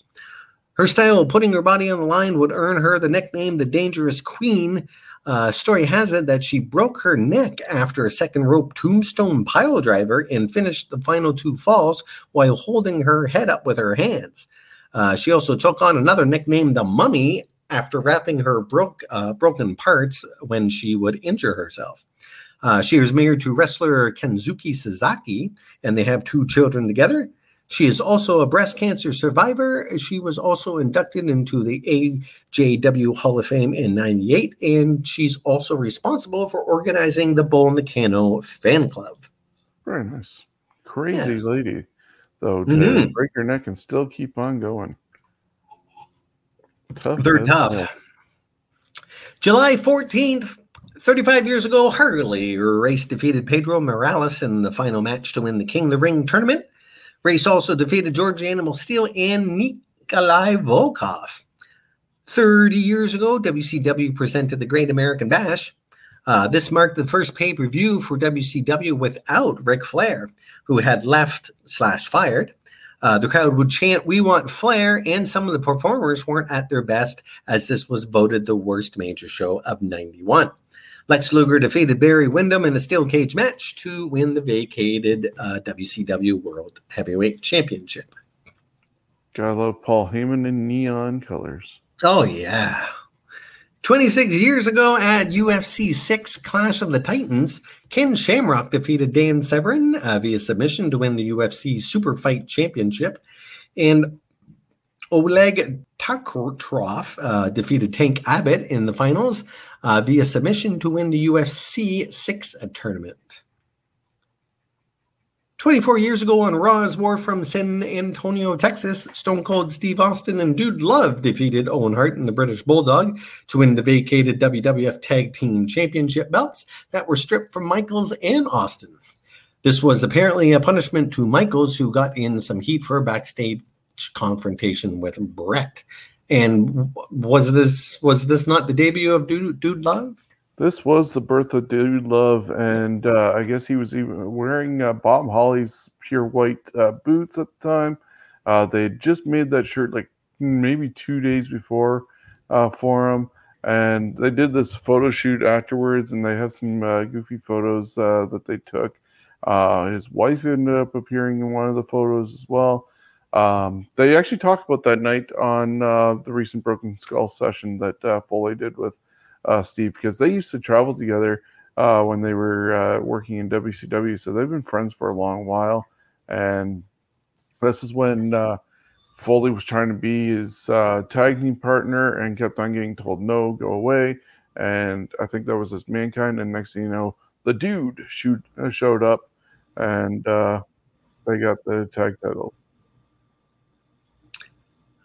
Her style of putting her body on the line would earn her the nickname the Dangerous Queen. Uh, story has it that she broke her neck after a second rope tombstone pile driver and finished the final two falls while holding her head up with her hands. Uh, she also took on another nickname, the Mummy, after wrapping her broke, uh, broken parts when she would injure herself. Uh, she is married to wrestler Kensuke Sasaki, and they have two children together. She is also a breast cancer survivor. She was also inducted into the AJW Hall of Fame in 98, and she's also responsible for organizing the Bull Nakano fan club. Very nice. Crazy yes. lady, though, to mm-hmm. break your neck and still keep on going. Tough, They're tough. July 14th, 35 years ago, Harley Race defeated Pedro Morales in the final match to win the King of the Ring tournament. Race also defeated George Animal Steele and Nikolai Volkov. 30 years ago, WCW presented the Great American Bash. Uh, this marked the first pay per view for WCW without Ric Flair, who had left slash fired. Uh, the crowd would chant, We want Flair, and some of the performers weren't at their best, as this was voted the worst major show of 91. Lex Luger defeated Barry Windham in a steel cage match to win the vacated uh, WCW World Heavyweight Championship. Gotta love Paul Heyman in neon colors. Oh, yeah. 26 years ago at UFC 6 Clash of the Titans, Ken Shamrock defeated Dan Severn uh, via submission to win the UFC Super Fight Championship. And Oleg Taktarov uh, defeated Tank Abbott in the finals uh, via submission to win the UFC 6 tournament. 24 years ago on Raw's War from San Antonio, Texas, Stone Cold Steve Austin and Dude Love defeated Owen Hart and the British Bulldog to win the vacated WWF Tag Team Championship belts that were stripped from Michaels and Austin. This was apparently a punishment to Michaels, who got in some heat for a backstage confrontation with Bret. And was this was this not the debut of Dude, Dude Love? This was the birth of Dude Love, and uh, I guess he was even wearing uh, Bob Holly's pure white uh, boots at the time. Uh, they had just made that shirt like maybe two days before uh, for him, and they did this photo shoot afterwards, and they have some uh, goofy photos uh, that they took. Uh, his wife ended up appearing in one of the photos as well. Um, they actually talked about that night on uh, the recent Broken Skull session that uh, Foley did with uh, Steve because they used to travel together when they were working in WCW. So they've been friends for a long while, and this is when Foley was trying to be his uh, tag team partner and kept on getting told no, go away. And I think that was his mankind. And next thing you know, the dude shoot, uh, showed up and uh, they got the tag titles.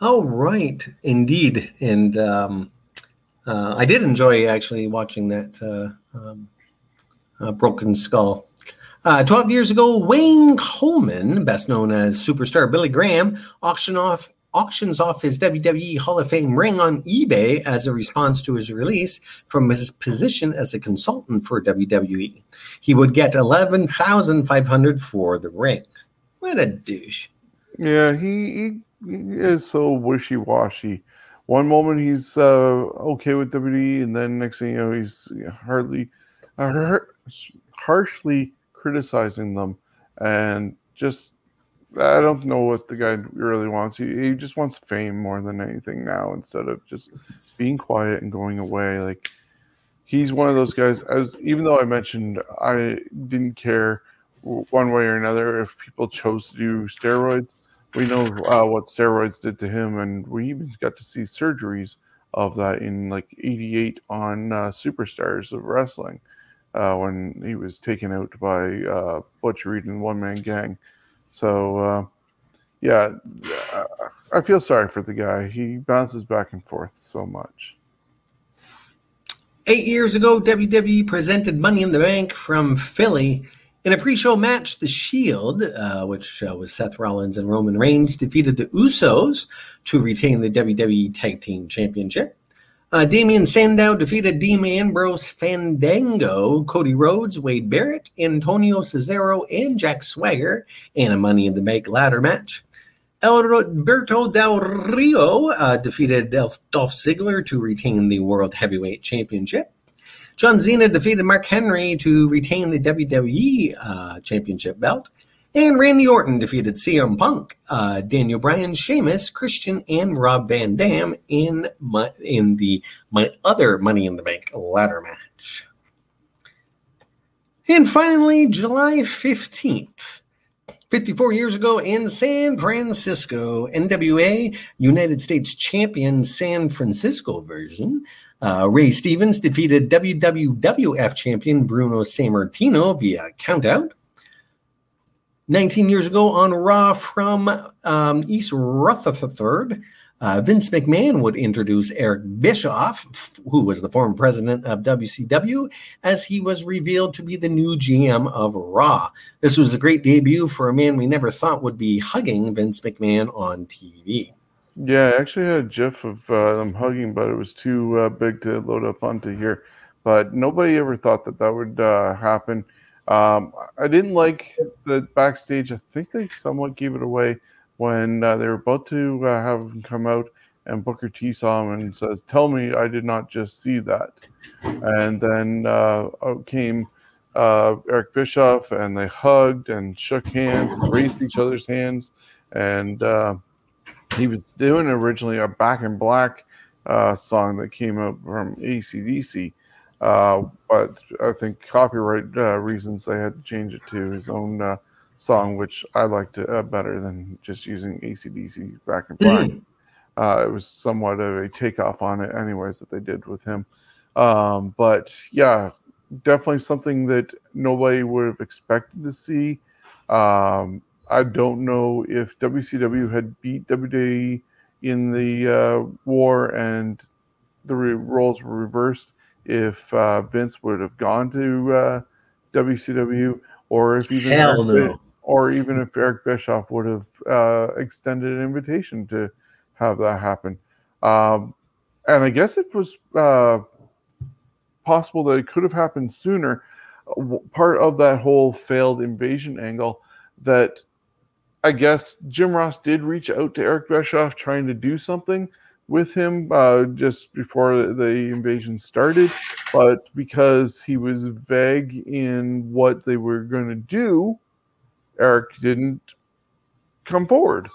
Oh, right. Indeed. And um, uh, I did enjoy actually watching that uh, um, uh, Broken Skull uh, 12 years ago, Wayne Coleman, best known as superstar Billy Graham, auctioned off auctions off his WWE Hall of Fame ring on eBay as a response to his release from his position as a consultant for WWE. He would get 11500 for the ring. What a douche. Yeah, he, he, he is so wishy-washy. One moment he's uh, okay with WWE, and then next thing you know, he's hardly uh, harshly criticizing them and just I don't know what the guy really wants. He, he just wants fame more than anything now instead of just being quiet and going away. Like he's one of those guys as even though I mentioned I didn't care one way or another if people chose to do steroids. We know uh, what steroids did to him, and we even got to see surgeries of that in like '88 on uh, Superstars of Wrestling uh, when he was taken out by uh, Butch Reed and One Man Gang. So, uh, yeah, I feel sorry for the guy. He bounces back and forth so much. Eight years ago, WWE presented Money in the Bank from Philly. In a pre show match, The Shield, uh, which uh, was Seth Rollins and Roman Reigns, defeated the Usos to retain the WWE Tag Team Championship. Uh, Damien Sandow defeated Dean Ambrose Fandango, Cody Rhodes, Wade Barrett, Antonio Cesaro, and Jack Swagger in a Money in the Bank ladder match. Alberto Del Rio uh, defeated Dolph Ziggler to retain the World Heavyweight Championship. John Cena defeated Mark Henry to retain the WWE uh, Championship belt. And Randy Orton defeated CM Punk, uh, Daniel Bryan, Sheamus, Christian, and Rob Van Dam in my, in the my other Money in the Bank ladder match. And finally, July 15th, 54 years ago in San Francisco, NWA United States Champion San Francisco version. Uh, Ray Stevens defeated WWF champion Bruno Sammartino via countout. 19 years ago on Raw from um, East Rutherford, uh, Vince McMahon would introduce Eric Bischoff, who was the former president of WCW, as he was revealed to be the new GM of Raw. This was a great debut for a man we never thought would be hugging Vince McMahon on TV. Yeah, I actually had a gif of uh, them hugging, but it was too uh, big to load up onto here. But nobody ever thought that that would uh, happen. Um, I didn't like the backstage. I think they somewhat gave it away when uh, they were about to uh, have him come out, and Booker T saw him and says, "Tell me I did not just see that." And then uh, out came Eric Bischoff, and they hugged and shook hands and raised each other's hands. And he was doing originally a Back in Black uh, song that came out from ACDC. Uh, but I think copyright uh, reasons they had to change it to his own uh, song, which I liked uh, better than just using ACDC back in black. Uh, it was somewhat of a takeoff on it, anyways, that they did with him. Um, but yeah, definitely something that nobody would have expected to see. Um, I don't know if WCW had beat WWE in the uh, war and the re- roles were reversed if uh, Vince would have gone to uh, WCW, or if even Hell no. or even if Eric Bischoff would have uh, extended an invitation to have that happen. Um, and I guess it was uh, possible that it could have happened sooner. Part of that whole failed invasion angle that I guess Jim Ross did reach out to Eric Bischoff trying to do something, with him uh, just before the invasion started, but because he was vague in what they were going to do, Eric didn't come forward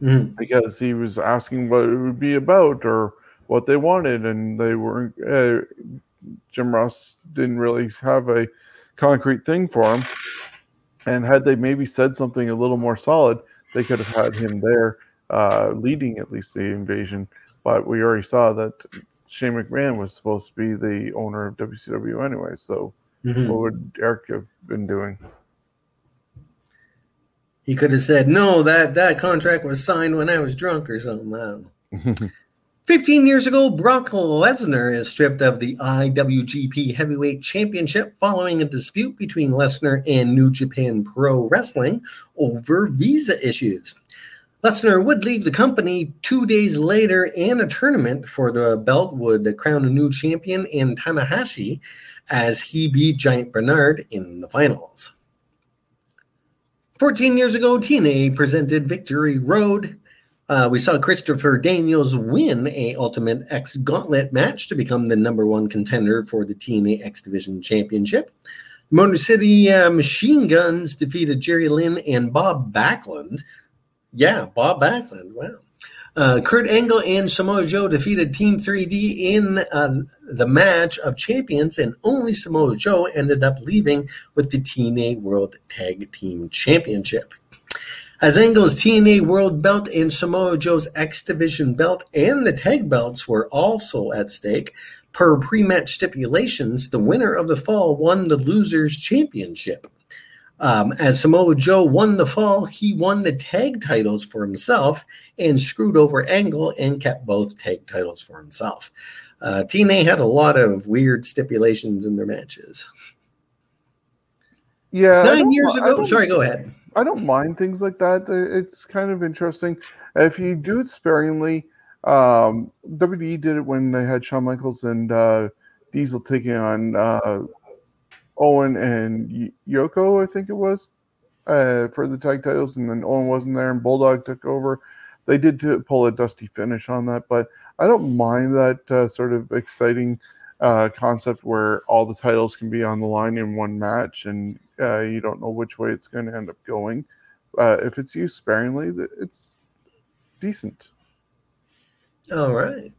mm-hmm. because he was asking what it would be about or what they wanted, and they weren't. Uh, Jim Ross didn't really have a concrete thing for him. And had they maybe said something a little more solid, they could have had him there uh, leading at least the invasion. But we already saw that Shane McMahon was supposed to be the owner of WCW anyway. So mm-hmm. what would Eric have been doing? He could have said, "No, that that contract was signed when I was drunk or something." 15 years ago, Brock Lesnar is stripped of the IWGP Heavyweight Championship following a dispute between Lesnar and New Japan Pro Wrestling over visa issues. Lesnar would leave the company two days later, and a tournament for the belt would crown a new champion in Tanahashi as he beat Giant Bernard in the finals. 14 years ago, TNA presented Victory Road uh, we saw Christopher Daniels win a Ultimate X Gauntlet match to become the number one contender for the TNA X Division Championship. Motor City uh, Machine Guns defeated Jerry Lynn and Bob Backlund. Yeah, Bob Backlund. Wow. Uh, Kurt Angle and Samoa Joe defeated Team 3D in uh, the match of champions, and only Samoa Joe ended up leaving with the TNA World Tag Team Championship. As Angle's TNA World Belt and Samoa Joe's X Division belt and the tag belts were also at stake, per pre match stipulations, the winner of the fall won the Losers Championship. Um, as Samoa Joe won the fall, he won the tag titles for himself and screwed over Angle and kept both tag titles for himself. Uh, TNA had a lot of weird stipulations in their matches. Yeah. Nine years ago. Sorry, go ahead. I don't mind things like that. It's kind of interesting. If you do it sparingly, um, WWE did it when they had Shawn Michaels and uh, Diesel taking on uh, Owen and Yoko, I think it was, uh, for the tag titles, and then Owen wasn't there and Bulldog took over. They did pull a dusty finish on that, but I don't mind that uh, sort of exciting uh, concept where all the titles can be on the line in one match and uh, you don't know which way it's going to end up going. Uh, if it's used sparingly, it's decent. All right.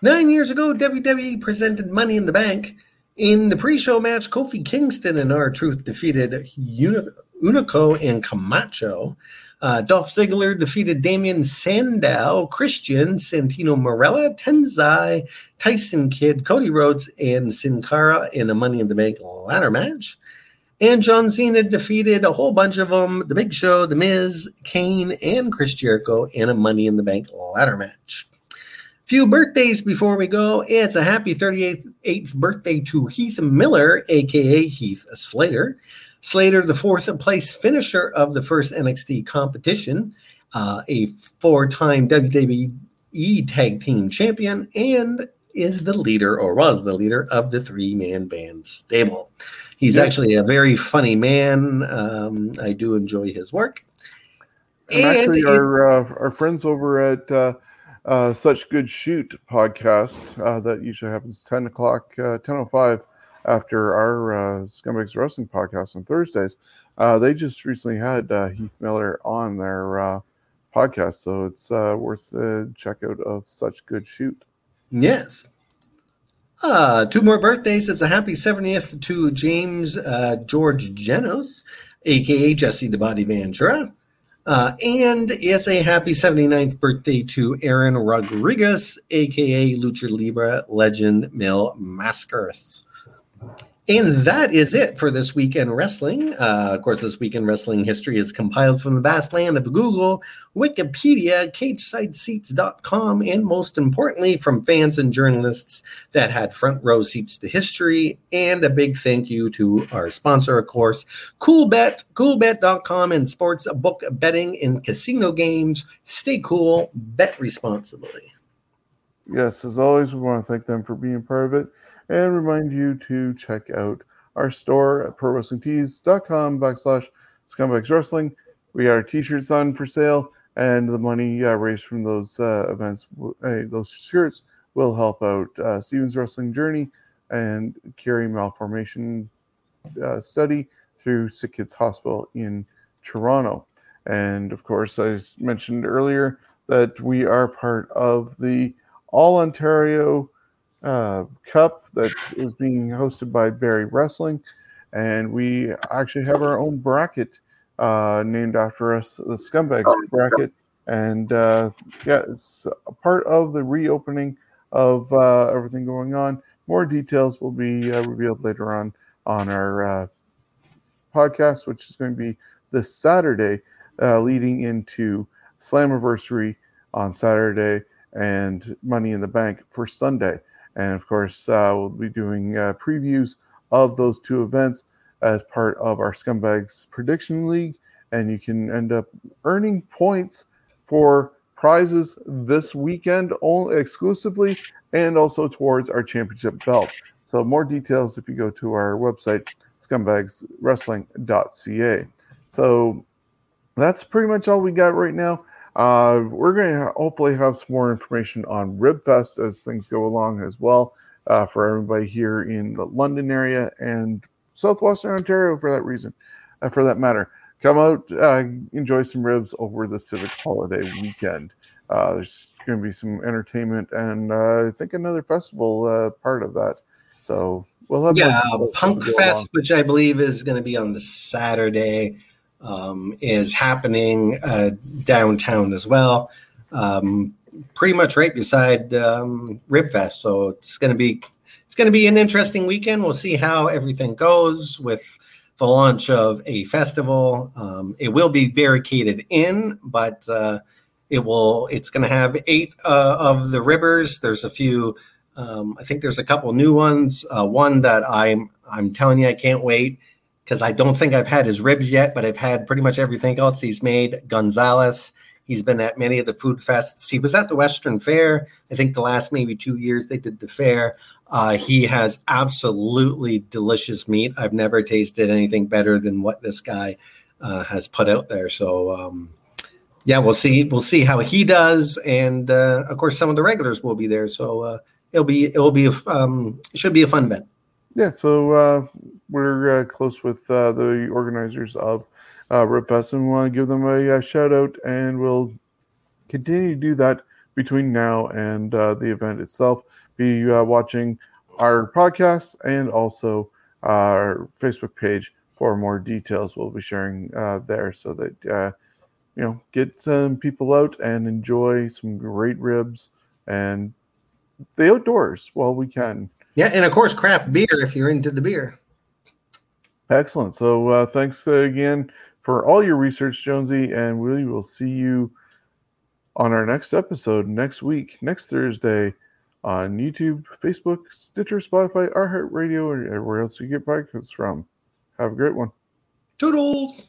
Nine years ago, WWE presented Money in the Bank. In the pre-show match, Kofi Kingston and R-Truth defeated Hunico and Camacho. Uh, Dolph Ziggler defeated Damien Sandow, Christian, Santino Marella, Tensai, Tyson Kidd, Cody Rhodes, and Sin Cara in a Money in the Bank ladder match. And John Cena defeated a whole bunch of them The Big Show, The Miz, Kane, and Chris Jericho in a Money in the Bank ladder match. A few birthdays before we go. It's a happy 38th birthday to Heath Miller, aka Heath Slater. Slater, the fourth place finisher of the first NXT competition, uh, a four time WWE Tag Team Champion, and is the leader or was the leader of the three man band stable. He's yeah. actually a very funny man. Um, I do enjoy his work. And, and actually, it, our, uh, our friends over at uh, uh, Such Good Shoot podcast uh, that usually happens 10 o'clock, uh, 10.05 after our uh, Scumbags Wrestling podcast on Thursdays. Uh, they just recently had uh, Heath Miller on their uh, podcast, so it's uh, worth a check out of such good shoot. Yes. Uh, two more birthdays. It's a happy 70th to James uh, George Janos, aka Jesse the Body Ventura. Uh, and it's a happy 79th birthday to Aaron Rodriguez, aka Lucha Libre legend Mil Mascaras. And that is it for this weekend wrestling. Uh, of course, this weekend wrestling history is compiled from the vast land of Google, Wikipedia, CageSideSeats.com, and most importantly, from fans and journalists that had front row seats to history. And a big thank you to our sponsor, of course, CoolBet, CoolBet.com, and sports book betting and casino games. Stay cool, bet responsibly. Yes, as always, we want to thank them for being part of it and remind you to check out our store at prowrestlingtees.com backslash scumbags wrestling. We got our t-shirts on for sale and the money uh, raised from those uh, events, uh, those shirts, will help out uh, Stevens Wrestling Journey and Chiari Malformation uh, Study through Sick Kids Hospital in Toronto. And of course, I mentioned earlier that we are part of the All Ontario uh, Cup that is being hosted by Barrie Wrestling. And we actually have our own bracket uh, named after us, the Scumbags bracket. And uh, yeah, it's a part of the reopening of uh, everything going on. More details will be uh, revealed later on on our uh, podcast, which is going to be this Saturday, uh, leading into Slammiversary on Saturday and Money in the Bank for Sunday. And of course, uh, we'll be doing uh, previews of those two events as part of our Scumbags Prediction League. And you can end up earning points for prizes this weekend only exclusively and also towards our championship belt. So more details if you go to our website, scumbagswrestling.ca. So that's pretty much all we got right now. Uh, we're going to hopefully have some more information on Ribfest as things go along as well uh, for everybody here in the London area and southwestern Ontario for that reason, uh, for that matter. Come out, uh, enjoy some ribs over the Civic Holiday weekend. Uh, there's going to be some entertainment and uh, I think another festival part of that. So we'll have yeah, Punk Fest, which I believe is going to be on the Saturday um, is happening uh, downtown as well. Um, pretty much right beside um, Ribfest. So it's going to be it's going to be an interesting weekend. We'll see how everything goes with the launch of a festival. Um, it will be barricaded in, but uh, it will. It's going to have eight uh, of the ribbers. There's a few. Um, I think there's a couple new ones. Uh, one that I'm I'm telling you I can't wait because I don't think I've had his ribs yet, but I've had pretty much everything else he's made. Gonzalez, he's been at many of the food fests. He was at the Western Fair. I think the last maybe two years they did the fair. Uh, he has absolutely delicious meat. I've never tasted anything better than what this guy uh, has put out there. So, um, yeah, we'll see. We'll see how he does, and uh, of course, some of the regulars will be there. So uh, it'll be it'll be a, um, it should be a fun event. Yeah, so uh, we're uh, close with uh, the organizers of uh, Ribfest, and we want to give them a, a, uh, shout out, and we'll continue to do that between now and uh, the event itself. Be uh, watching our podcasts and also our Facebook page for more details. We'll be sharing there so that you know get some people out and enjoy some great ribs and the outdoors while we can. Yeah, and of course, craft beer if you're into the beer. Excellent. So uh, thanks again for all your research, Jonesy, and we will see you on our next episode next week, next Thursday, on YouTube, Facebook, Stitcher, Spotify, iHeartRadio, or everywhere else you get podcasts from. Have a great one. Toodles.